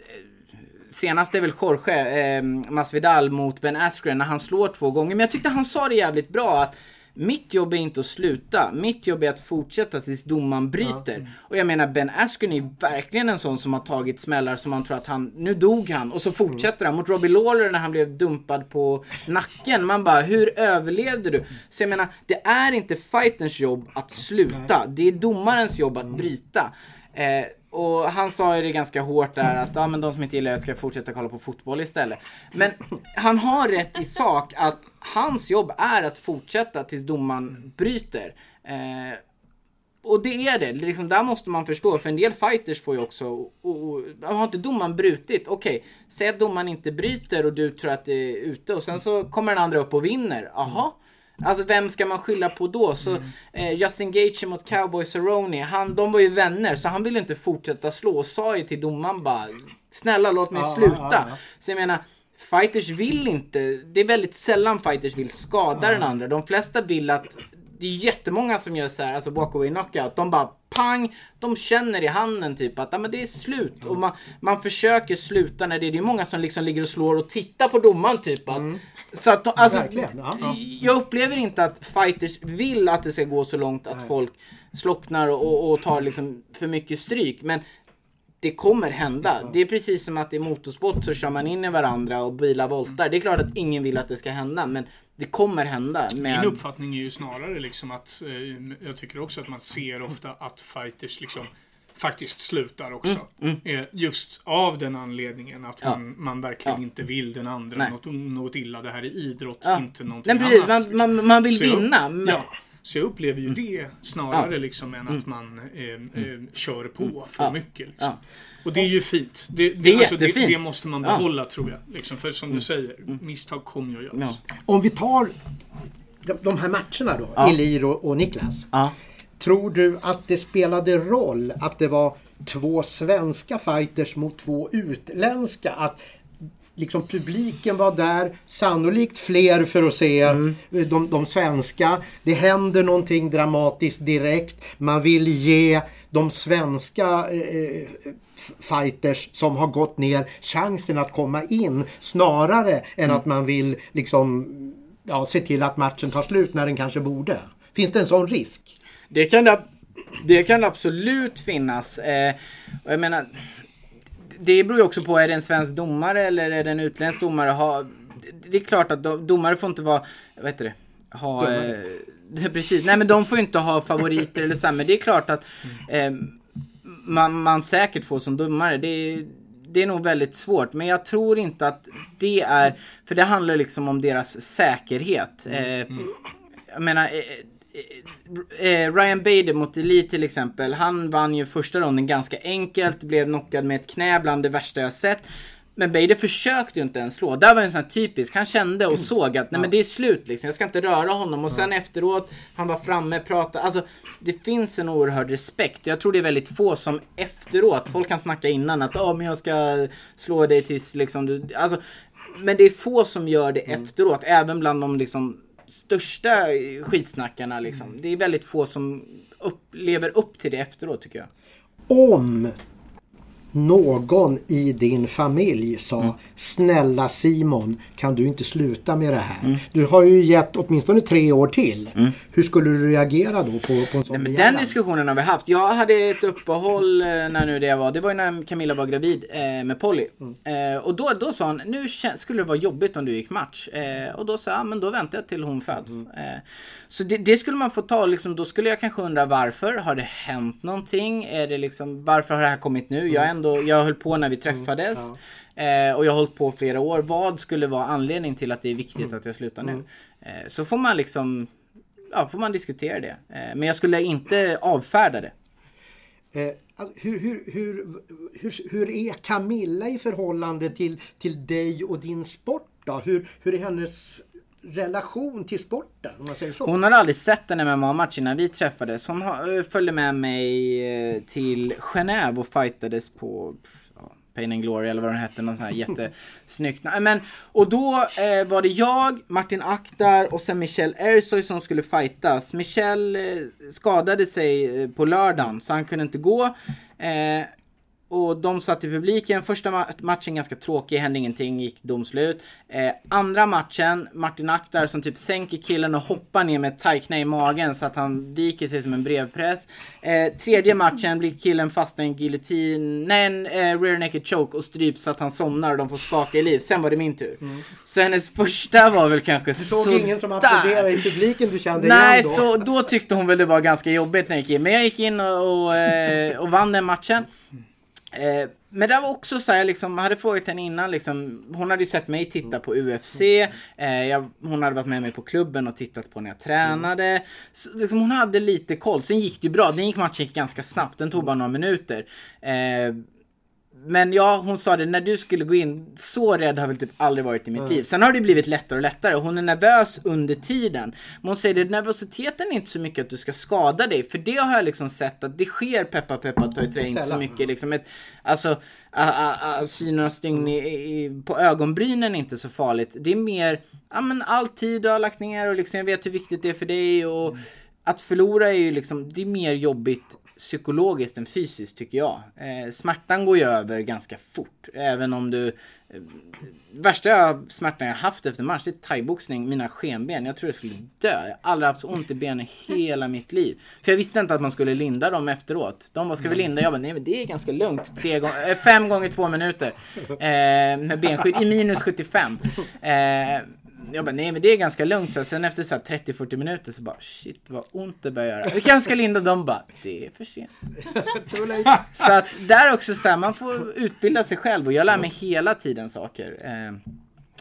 senast är väl Jorge eh, Masvidal mot Ben Askren när han slår två gånger. Men jag tyckte han sa det jävligt bra att mitt jobb är inte att sluta. Mitt jobb är att fortsätta tills domaren bryter. Ja. Och jag menar Ben Askren är verkligen en sån som har tagit smällar som man tror att han, nu dog han. Och så fortsätter mm. han. Mot Robbie Lawler när han blev dumpad på nacken. Man bara, hur överlevde du? Så jag menar, det är inte fighterns jobb att sluta. Det är domarens jobb att bryta. Eh, och han sa ju det ganska hårt där att ja, men de som inte gillar det ska fortsätta kolla på fotboll istället. Men han har rätt i sak att hans jobb är att fortsätta tills domaren bryter. Eh, och det är det. Liksom, där måste man förstå. För en del fighters får ju också... Och, och, har inte domaren brutit? Okej, okay. säg att domaren inte bryter och du tror att det är ute och sen så kommer den andra upp och vinner. Aha. Alltså vem ska man skylla på då? Så mm. eh, Justin Gaethje mot Cowboy Cerrone, han, de var ju vänner så han ville inte fortsätta slå och sa ju till domaren bara Snälla låt mig ja, sluta. Ja, ja. Så jag menar Fighters vill inte, det är väldigt sällan fighters vill skada den andra. De flesta vill att det är jättemånga som gör så här, alltså walkaway knockout. De bara pang, de känner i handen typ att ah, men det är slut. Och man, man försöker sluta när det är, det är många som liksom ligger och slår och tittar på domaren typ. Att, mm. Så att de, alltså, ja. Jag upplever inte att fighters vill att det ska gå så långt att Nej. folk slocknar och, och tar liksom för mycket stryk. Men det kommer hända. Det är precis som att i motorsport så kör man in i varandra och bilar voltar. Det är klart att ingen vill att det ska hända men det kommer hända. Med... Min uppfattning är ju snarare liksom att eh, jag tycker också att man ser ofta att fighters liksom faktiskt slutar också. Mm, mm. Just av den anledningen att ja. man, man verkligen ja. inte vill den andra något, något illa. Det här är idrott, ja. inte någonting Nej, precis. annat. Man, man, man vill så vinna. Jag, men... Ja. Så jag upplever ju mm. det snarare liksom än att mm. man eh, eh, kör på för mycket. Liksom. Och det är ju fint. Det, det, det, alltså, det, det måste man behålla tror jag. Liksom. För som du säger, misstag kommer ju att göras. Om vi tar de, de här matcherna då, ja. Elir och, och Niklas. Ja. Tror du att det spelade roll att det var två svenska fighters mot två utländska? Att liksom publiken var där, sannolikt fler för att se mm. de, de svenska. Det händer någonting dramatiskt direkt. Man vill ge de svenska eh, fighters som har gått ner chansen att komma in snarare än mm. att man vill liksom ja, se till att matchen tar slut när den kanske borde. Finns det en sån risk? Det kan det, det kan absolut finnas. Eh, jag menar, det beror ju också på, är det en svensk domare eller är det en utländsk domare? Ha, det är klart att domare får inte vara, vad heter det? Ha, eh, precis, nej men de får ju inte ha favoriter eller så här, men det är klart att eh, man, man säkert får som domare. Det det är nog väldigt svårt, men jag tror inte att det är, för det handlar liksom om deras säkerhet. Eh, mm. Jag menar, eh, Eh, Ryan Bader mot Elite till exempel. Han vann ju första ronden ganska enkelt. Blev knockad med ett knä bland det värsta jag sett. Men Bader försökte ju inte ens slå. Där var det en sån här typisk. Han kände och såg att nej men det är slut liksom. Jag ska inte röra honom. Och sen efteråt, han var framme, pratade. Alltså det finns en oerhörd respekt. Jag tror det är väldigt få som efteråt, folk kan snacka innan att oh, men jag ska slå dig tills liksom du... Alltså, men det är få som gör det mm. efteråt. Även bland de liksom största skitsnackarna liksom. Det är väldigt få som upp, lever upp till det efteråt tycker jag. Om någon i din familj sa mm. Snälla Simon, kan du inte sluta med det här? Mm. Du har ju gett åtminstone tre år till. Mm. Hur skulle du reagera då på, på en sån Nej, Den diskussionen har vi haft. Jag hade ett uppehåll eh, när nu det var. Det var ju när Camilla var gravid eh, med Polly. Mm. Eh, och då, då sa hon, nu skulle det vara jobbigt om du gick match. Eh, och då sa jag, men då väntar jag till hon föds. Mm. Eh, så det, det, skulle man få ta, liksom, då skulle jag kanske undra varför. Har det hänt någonting? Är det liksom, varför har det här kommit nu? Jag, ändå, jag höll på när vi mm, träffades. Mm, ja. eh, och jag har hållit på flera år. Vad skulle vara anledningen till att det är viktigt mm. att jag slutar nu? Mm. Eh, så får man liksom, ja, får man diskutera det. Eh, men jag skulle inte avfärda det. Alltså, hur, hur, hur, hur, hur är Camilla i förhållande till, till dig och din sport? Då? Hur, hur är hennes relation till sporten? Om man säger så. Hon har aldrig sett en MMA-match innan vi träffades. Hon eh, följde med mig eh, till Genève och fightades på Pain and Glory eller vad den hette, någon sån här jättesnyggt Men, och då eh, var det jag, Martin Aktar och sen Michel Ersoy som skulle fightas. Michel eh, skadade sig eh, på lördagen så han kunde inte gå. Eh, och de satt i publiken. Första ma matchen ganska tråkig, hände ingenting, gick domslut. Eh, andra matchen, Martin Akhtar som typ sänker killen och hoppar ner med ett thai i magen så att han viker sig som en brevpress. Eh, tredje matchen blir killen fast i en giljotin, nej en eh, rear naked choke och stryps så att han somnar och de får skaka i liv. Sen var det min tur. Mm. Så hennes första var väl kanske Du såg ingen som applåderade i publiken du kände Nej, igen då? så då tyckte hon väl det var ganska jobbigt när jag gick in. Men jag gick in och, och, eh, och vann den matchen. Eh, men det var också så här, liksom, jag hade frågat henne innan, liksom, hon hade ju sett mig titta på UFC, eh, jag, hon hade varit med mig på klubben och tittat på när jag tränade. Så, liksom, hon hade lite koll, sen gick det ju bra, den gick matchen ganska snabbt, den tog bara några minuter. Eh, men ja, hon sa det, när du skulle gå in, så rädd har väl typ aldrig varit i mitt mm. liv. Sen har det blivit lättare och lättare. Hon är nervös under tiden. Men hon säger, det nervositeten är inte så mycket att du ska skada dig. För det har jag liksom sett att det sker, peppa peppa, ta i trä, inte så mycket. Liksom ett, alltså, synen och stygn på ögonbrynen är inte så farligt. Det är mer, ja men all tid du har lagt ner och liksom jag vet hur viktigt det är för dig. Och mm. att förlora är ju liksom, det är mer jobbigt psykologiskt än fysiskt tycker jag. Eh, smärtan går ju över ganska fort. Även om du... Eh, värsta smärtan jag haft efter match, det är thaiboxning, mina skenben. Jag tror jag skulle dö. Jag har aldrig haft så ont i benen hela mitt liv. För jag visste inte att man skulle linda dem efteråt. De bara, ska vi linda? Jag bara, nej men det är ganska lugnt. Tre gånger, äh, fem gånger två minuter. Eh, med benskydd i minus 75. Eh, jag bara, nej men det är ganska lugnt. Så sen efter så 30-40 minuter så bara, shit vad ont det börjar göra. Vi kanske linda de bara, det är för sent. så att där också så här, man får utbilda sig själv och jag lär mig hela tiden saker. Eh,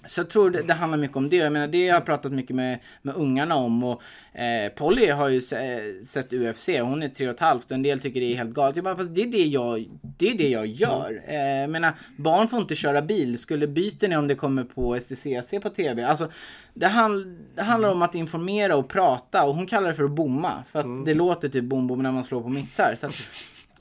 så jag tror det, det, handlar mycket om det. Jag menar det har jag pratat mycket med, med ungarna om. Och, eh, Polly har ju se, sett UFC. Hon är tre och ett halvt och en del tycker det är helt galet. Jag bara, fast det är det jag, det är det jag gör. Eh, jag menar, barn får inte köra bil. Skulle byter ni om det kommer på STCC på TV? Alltså, det, hand, det handlar om att informera och prata. Och hon kallar det för att bomma. För att mm. det låter typ bom bom när man slår på mixar. Så att,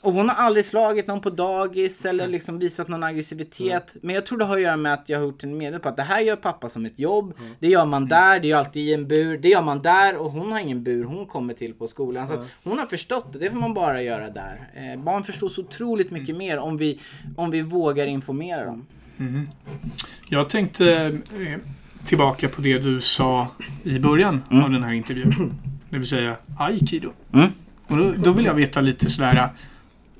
och hon har aldrig slagit någon på dagis eller liksom visat någon aggressivitet. Mm. Men jag tror det har att göra med att jag har gjort en medveten på att det här gör pappa som ett jobb. Mm. Det gör man där, det är alltid i en bur. Det gör man där och hon har ingen bur hon kommer till på skolan. Så hon har förstått det, det får man bara göra där. Eh, barn förstår så otroligt mycket mer om vi, om vi vågar informera dem. Mm. Jag tänkte eh, tillbaka på det du sa i början mm. av den här intervjun. Det vill säga aikido. Mm. Och då, då vill jag veta lite sådär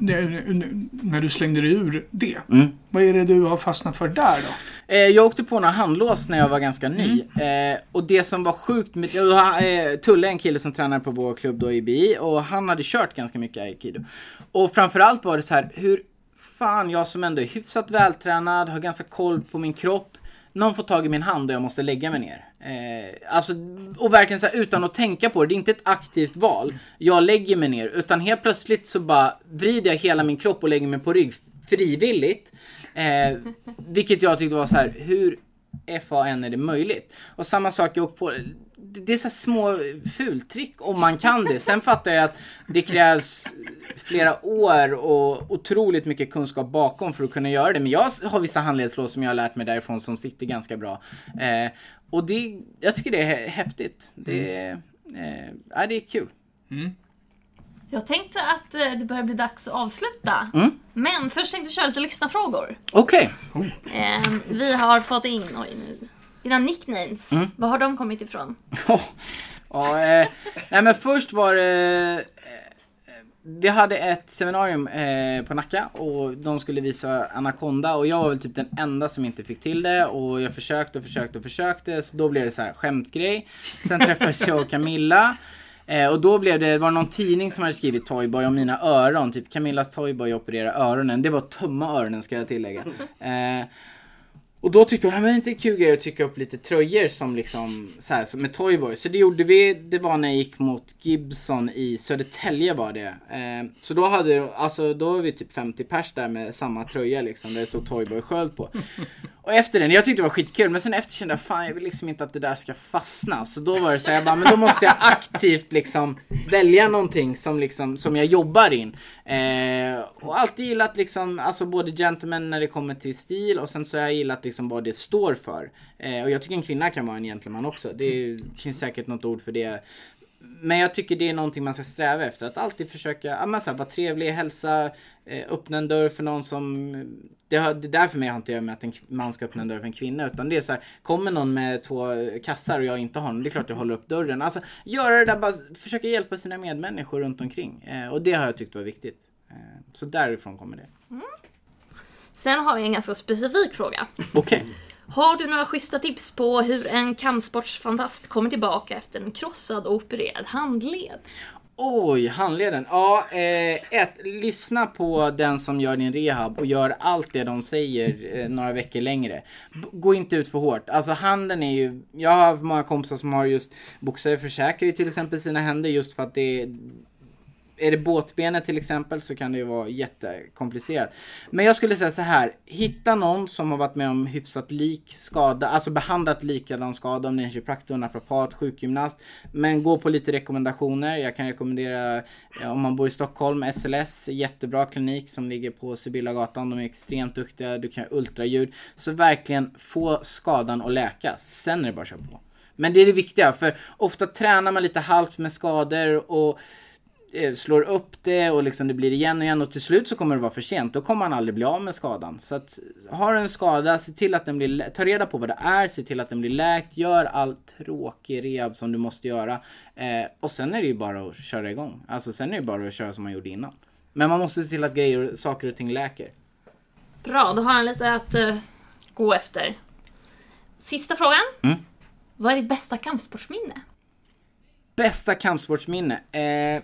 när du slängde dig ur det. Mm. Vad är det du har fastnat för där då? Eh, jag åkte på några handlås när jag var ganska ny. Mm. Eh, och det som var sjukt med... Eh, Tulle är en kille som tränar på vår klubb då i BI och han hade kört ganska mycket aikido. Och framförallt var det så här, hur fan jag som ändå är hyfsat vältränad, har ganska koll på min kropp. Någon får tag i min hand och jag måste lägga mig ner. Eh, alltså, och verkligen så här, utan att tänka på det. Det är inte ett aktivt val. Jag lägger mig ner. Utan helt plötsligt så bara vrider jag hela min kropp och lägger mig på rygg frivilligt. Eh, vilket jag tyckte var så här, hur FAN är det möjligt? Och samma sak jag på det är så små fultrick om man kan det. Sen fattar jag att det krävs flera år och otroligt mycket kunskap bakom för att kunna göra det. Men jag har vissa handledslås som jag har lärt mig därifrån som sitter ganska bra. Eh, och det, jag tycker det är häftigt. Det, mm. eh, det är kul. Mm. Jag tänkte att eh, det börjar bli dags att avsluta. Mm. Men först tänkte vi köra lite lyssnarfrågor. Okej. Okay. Eh, vi har fått in, oj nu dina nicknames, mm. var har de kommit ifrån? ja, eh, nej men först var det... Eh, vi hade ett seminarium eh, på Nacka och de skulle visa Anaconda och jag var väl typ den enda som inte fick till det och jag försökte och försökte och försökte så då blev det så här skämtgrej. Sen träffades jag och Camilla Eh, och då blev det, var någon tidning som hade skrivit Toyboy om mina öron. Typ Camillas Toyboy opererar öronen. Det var tumma öronen ska jag tillägga. Eh, och då tyckte hon att det inte kul grej att trycka upp lite tröjor som liksom så här, med Toyboy. Så det gjorde vi, det var när jag gick mot Gibson i Södertälje var det. Eh, så då hade, alltså då var vi typ 50 pers där med samma tröja liksom, där det stod Toyboy sköld på. Och efter den, jag tyckte det var skitkul, men sen efter kände jag fan jag vill liksom inte att det där ska fastna. Så då var det så jag bara, men då måste jag aktivt liksom välja någonting som liksom, som jag jobbar in. Eh, och alltid gillat liksom, alltså både gentleman när det kommer till stil och sen så har jag gillat liksom vad det står för. Eh, och jag tycker en kvinna kan vara en gentleman också. Det finns säkert något ord för det men jag tycker det är någonting man ska sträva efter. Att alltid försöka ja, men så här, vara trevlig, hälsa, eh, öppna en dörr för någon som... Det, har, det där för mig har inte att göra med att en man ska öppna en dörr för en kvinna. Utan det är så här, kommer någon med två kassar och jag inte har någon, det är klart jag håller upp dörren. Alltså göra det där, bara försöka hjälpa sina medmänniskor runt omkring. Eh, och det har jag tyckt var viktigt. Eh, så därifrån kommer det. Mm. Sen har vi en ganska specifik fråga. Okej. Okay. Har du några schyssta tips på hur en kampsportsfantast kommer tillbaka efter en krossad och opererad handled? Oj, handleden. Ja, eh, ett, lyssna på den som gör din rehab och gör allt det de säger eh, några veckor längre. B gå inte ut för hårt. Alltså handen är ju, jag har många kompisar som har just boxare försäkrar ju till exempel sina händer just för att det är är det båtbenet till exempel så kan det ju vara jättekomplicerat. Men jag skulle säga så här. Hitta någon som har varit med om hyfsat lik skada, alltså behandlat likadan skada om det är en kiropraktor, naprapat, sjukgymnast. Men gå på lite rekommendationer. Jag kan rekommendera eh, om man bor i Stockholm, SLS, jättebra klinik som ligger på Sibyllagatan. De är extremt duktiga, du kan ultraljud. Så verkligen få skadan att läka. Sen är det bara att köra på. Men det är det viktiga, för ofta tränar man lite halvt med skador och slår upp det och liksom det blir igen och igen och till slut så kommer det vara för sent. Då kommer man aldrig bli av med skadan. Så att har du en skada, se till att den blir, ta reda på vad det är, se till att den blir läkt, gör all tråkig rehab som du måste göra. Eh, och sen är det ju bara att köra igång. Alltså sen är det bara att köra som man gjorde innan. Men man måste se till att grejer, saker och ting läker. Bra, då har han lite att uh, gå efter. Sista frågan. Mm. Vad är ditt bästa kampsportsminne? Bästa kampsportsminne? Eh,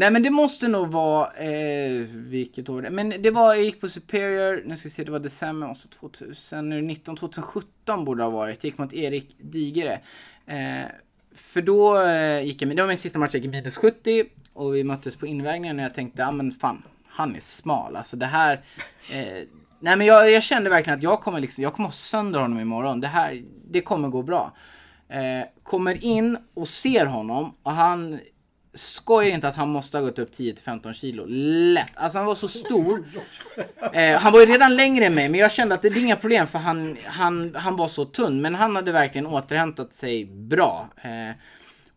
Nej men det måste nog vara, eh, vilket år det Men det var, jag gick på Superior, nu ska vi se, det var december, alltså 2019, 2017 borde det ha varit. Jag gick mot Erik Digere. Eh, för då eh, gick jag, det var min sista match, jag gick minus 70 och vi möttes på invägningen och jag tänkte, ja men fan, han är smal. Alltså det här, eh, nej men jag, jag, kände verkligen att jag kommer liksom, jag kommer ha sönder honom imorgon. Det här, det kommer gå bra. Eh, kommer in och ser honom och han Skojar inte att han måste ha gått upp 10-15 kilo. Lätt. Alltså han var så stor. Eh, han var ju redan längre än mig men jag kände att det är inga problem för han, han, han var så tunn. Men han hade verkligen återhämtat sig bra. Eh,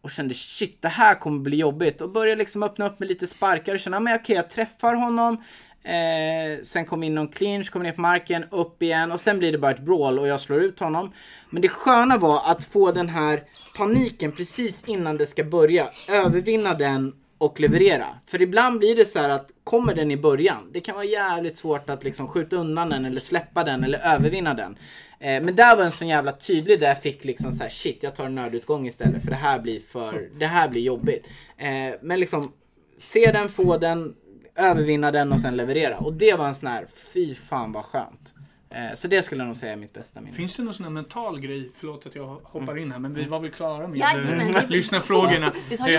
och kände shit det här kommer bli jobbigt. Och började liksom öppna upp med lite sparkar och känna men okej okay, jag träffar honom. Eh, sen kommer in någon clinch, kommer ner på marken, upp igen och sen blir det bara ett brawl och jag slår ut honom. Men det sköna var att få den här paniken precis innan det ska börja, övervinna den och leverera. För ibland blir det så här att kommer den i början, det kan vara jävligt svårt att liksom skjuta undan den eller släppa den eller övervinna den. Eh, men där var en så jävla tydlig där jag fick liksom så här, shit jag tar en nödutgång istället för det här blir för, det här blir jobbigt. Eh, men liksom se den, få den, övervinna den och sen leverera. Och det var en sån här, fy fan vad skönt. Eh, så det skulle jag nog säga är mitt bästa minne. Finns det någon sån här mental grej, förlåt att jag hoppar in här, men vi mm. var väl klara med ja, lyssnarfrågorna. Vi tar.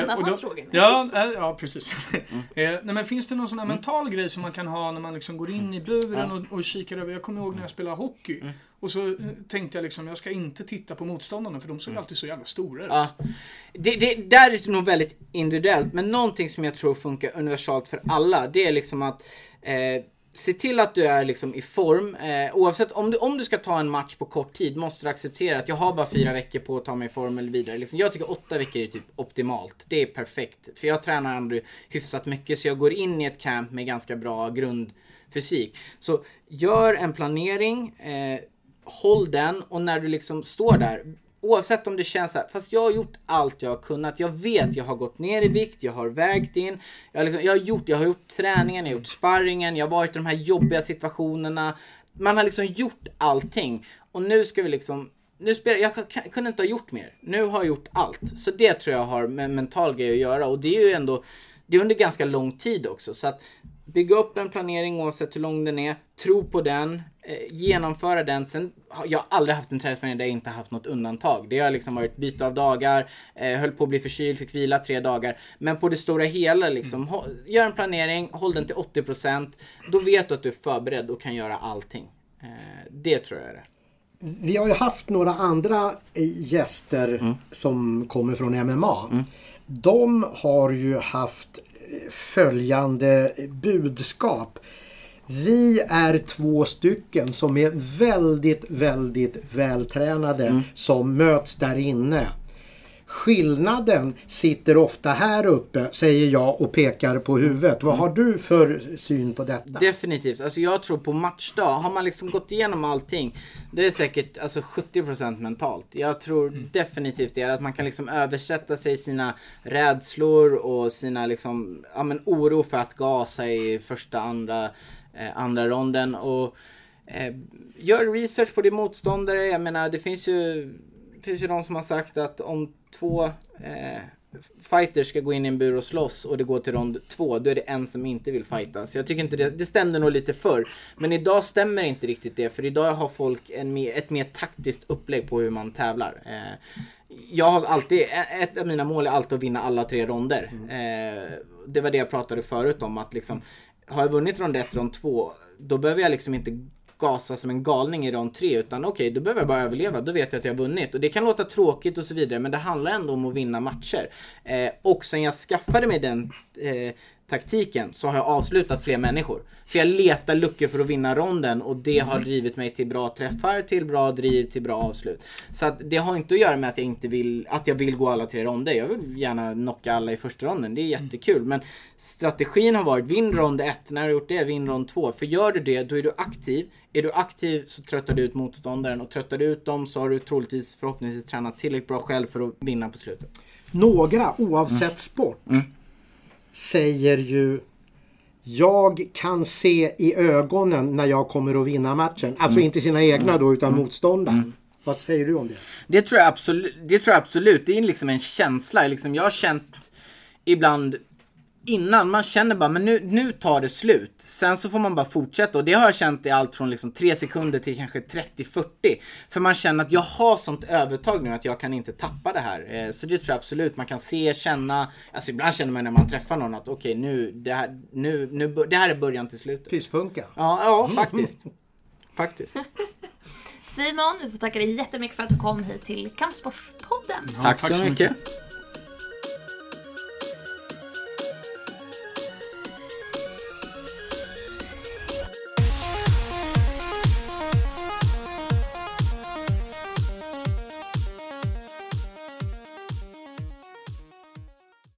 Ja, eh, ja, precis. Mm. nej, men finns det någon sån här mm. mental grej som man kan ha när man liksom går in i buren och, och kikar över? Jag kommer ihåg när jag spelade hockey. Mm. Och så eh, tänkte jag liksom, jag ska inte titta på motståndarna för de såg mm. alltid så jävla stora ut. Ja. Det, det, där är det nog väldigt individuellt, men någonting som jag tror funkar universalt för alla, det är liksom att eh, se till att du är liksom i form. Eh, oavsett om du, om du ska ta en match på kort tid måste du acceptera att jag har bara fyra veckor på att ta mig i form eller vidare. Liksom, jag tycker åtta veckor är typ optimalt. Det är perfekt. För jag tränar ändå hyfsat mycket så jag går in i ett camp med ganska bra grundfysik. Så gör en planering. Eh, håll den och när du liksom står där Oavsett om det känns så här, fast jag har gjort allt jag har kunnat. Jag vet, jag har gått ner i vikt, jag har vägt in. Jag har, liksom, jag har, gjort, jag har gjort träningen, jag har gjort sparringen, jag har varit i de här jobbiga situationerna. Man har liksom gjort allting. Och nu ska vi liksom, nu spelar, jag kunde inte ha gjort mer. Nu har jag gjort allt. Så det tror jag har med mental grej att göra. Och det är ju ändå, det är under ganska lång tid också. Så att bygga upp en planering oavsett hur lång den är. Tro på den eh, genomföra den. Sen, jag har aldrig haft en träningsplanering där jag inte haft något undantag. Det har liksom varit byte av dagar, eh, höll på att bli förkyld, fick vila tre dagar. Men på det stora hela, liksom, mm. gör en planering, håll den till 80%. Då vet du att du är förberedd och kan göra allting. Eh, det tror jag är det. Vi har ju haft några andra eh, gäster mm. som kommer från MMA. Mm. De har ju haft följande budskap. Vi är två stycken som är väldigt, väldigt vältränade mm. som möts där inne. Skillnaden sitter ofta här uppe, säger jag och pekar på huvudet. Vad har du för syn på detta? Definitivt. Alltså jag tror på matchdag, har man liksom gått igenom allting, det är säkert alltså 70% mentalt. Jag tror Mm. definitivt det, att man kan liksom översätta sig sina rädslor och sina liksom, ja men oro för att gasa i första, andra, eh, andra ronden och eh, gör research på din motståndare. Jag menar det finns ju, finns ju de som har sagt att om två eh, fighters ska gå in i en bur och slåss och det går till rond två, då är det en som inte vill fightas. Jag tycker inte det, det stämde nog lite förr. Men idag stämmer inte riktigt det, för idag har folk en ett mer taktiskt upplägg på hur man tävlar. Eh, jag har alltid, ett av mina mål är alltid att vinna alla tre ronder. Eh, det var det jag pratade förut om, att liksom, har jag vunnit rond ett, rond två, då behöver jag liksom inte gasa som en galning i rond tre utan okej, då behöver jag bara överleva. Då vet jag att jag har vunnit. Och det kan låta tråkigt och så vidare, men det handlar ändå om att vinna matcher. Eh, och sen jag skaffade mig den eh, taktiken så har jag avslutat fler människor. För jag letar luckor för att vinna ronden och det har drivit mig till bra träffar, till bra driv, till bra avslut. Så att det har inte att göra med att jag inte vill, att jag vill gå alla tre ronder. Jag vill gärna knocka alla i första ronden, det är jättekul. Men strategin har varit vinn rond ett, när du har gjort det, vinn rond två. För gör du det, då är du aktiv. Är du aktiv så tröttar du ut motståndaren och tröttar du ut dem så har du troligtvis förhoppningsvis tränat tillräckligt bra själv för att vinna på slutet. Några, oavsett sport, säger ju jag kan se i ögonen när jag kommer att vinna matchen. Alltså inte sina egna då utan motståndaren. Vad säger du om det? Det tror jag absolut. Det tror jag absolut. Det är liksom en känsla. Liksom, jag har känt ibland innan, man känner bara men nu, nu tar det slut. Sen så får man bara fortsätta och det har jag känt i allt från liksom 3 sekunder till kanske 30-40. För man känner att jag har sånt övertag nu att jag kan inte tappa det här. Eh, Så det tror jag absolut. Man kan se, känna. Alltså ibland känner man när man träffar någon att okej nu, det här, nu, nu, det här är början till slutet. Pyspunka. Ja, ja faktiskt. Faktiskt. Simon, vi får tacka dig jättemycket för att du kom hit till Kampsportspodden. Tack tack så så mycket. mycket.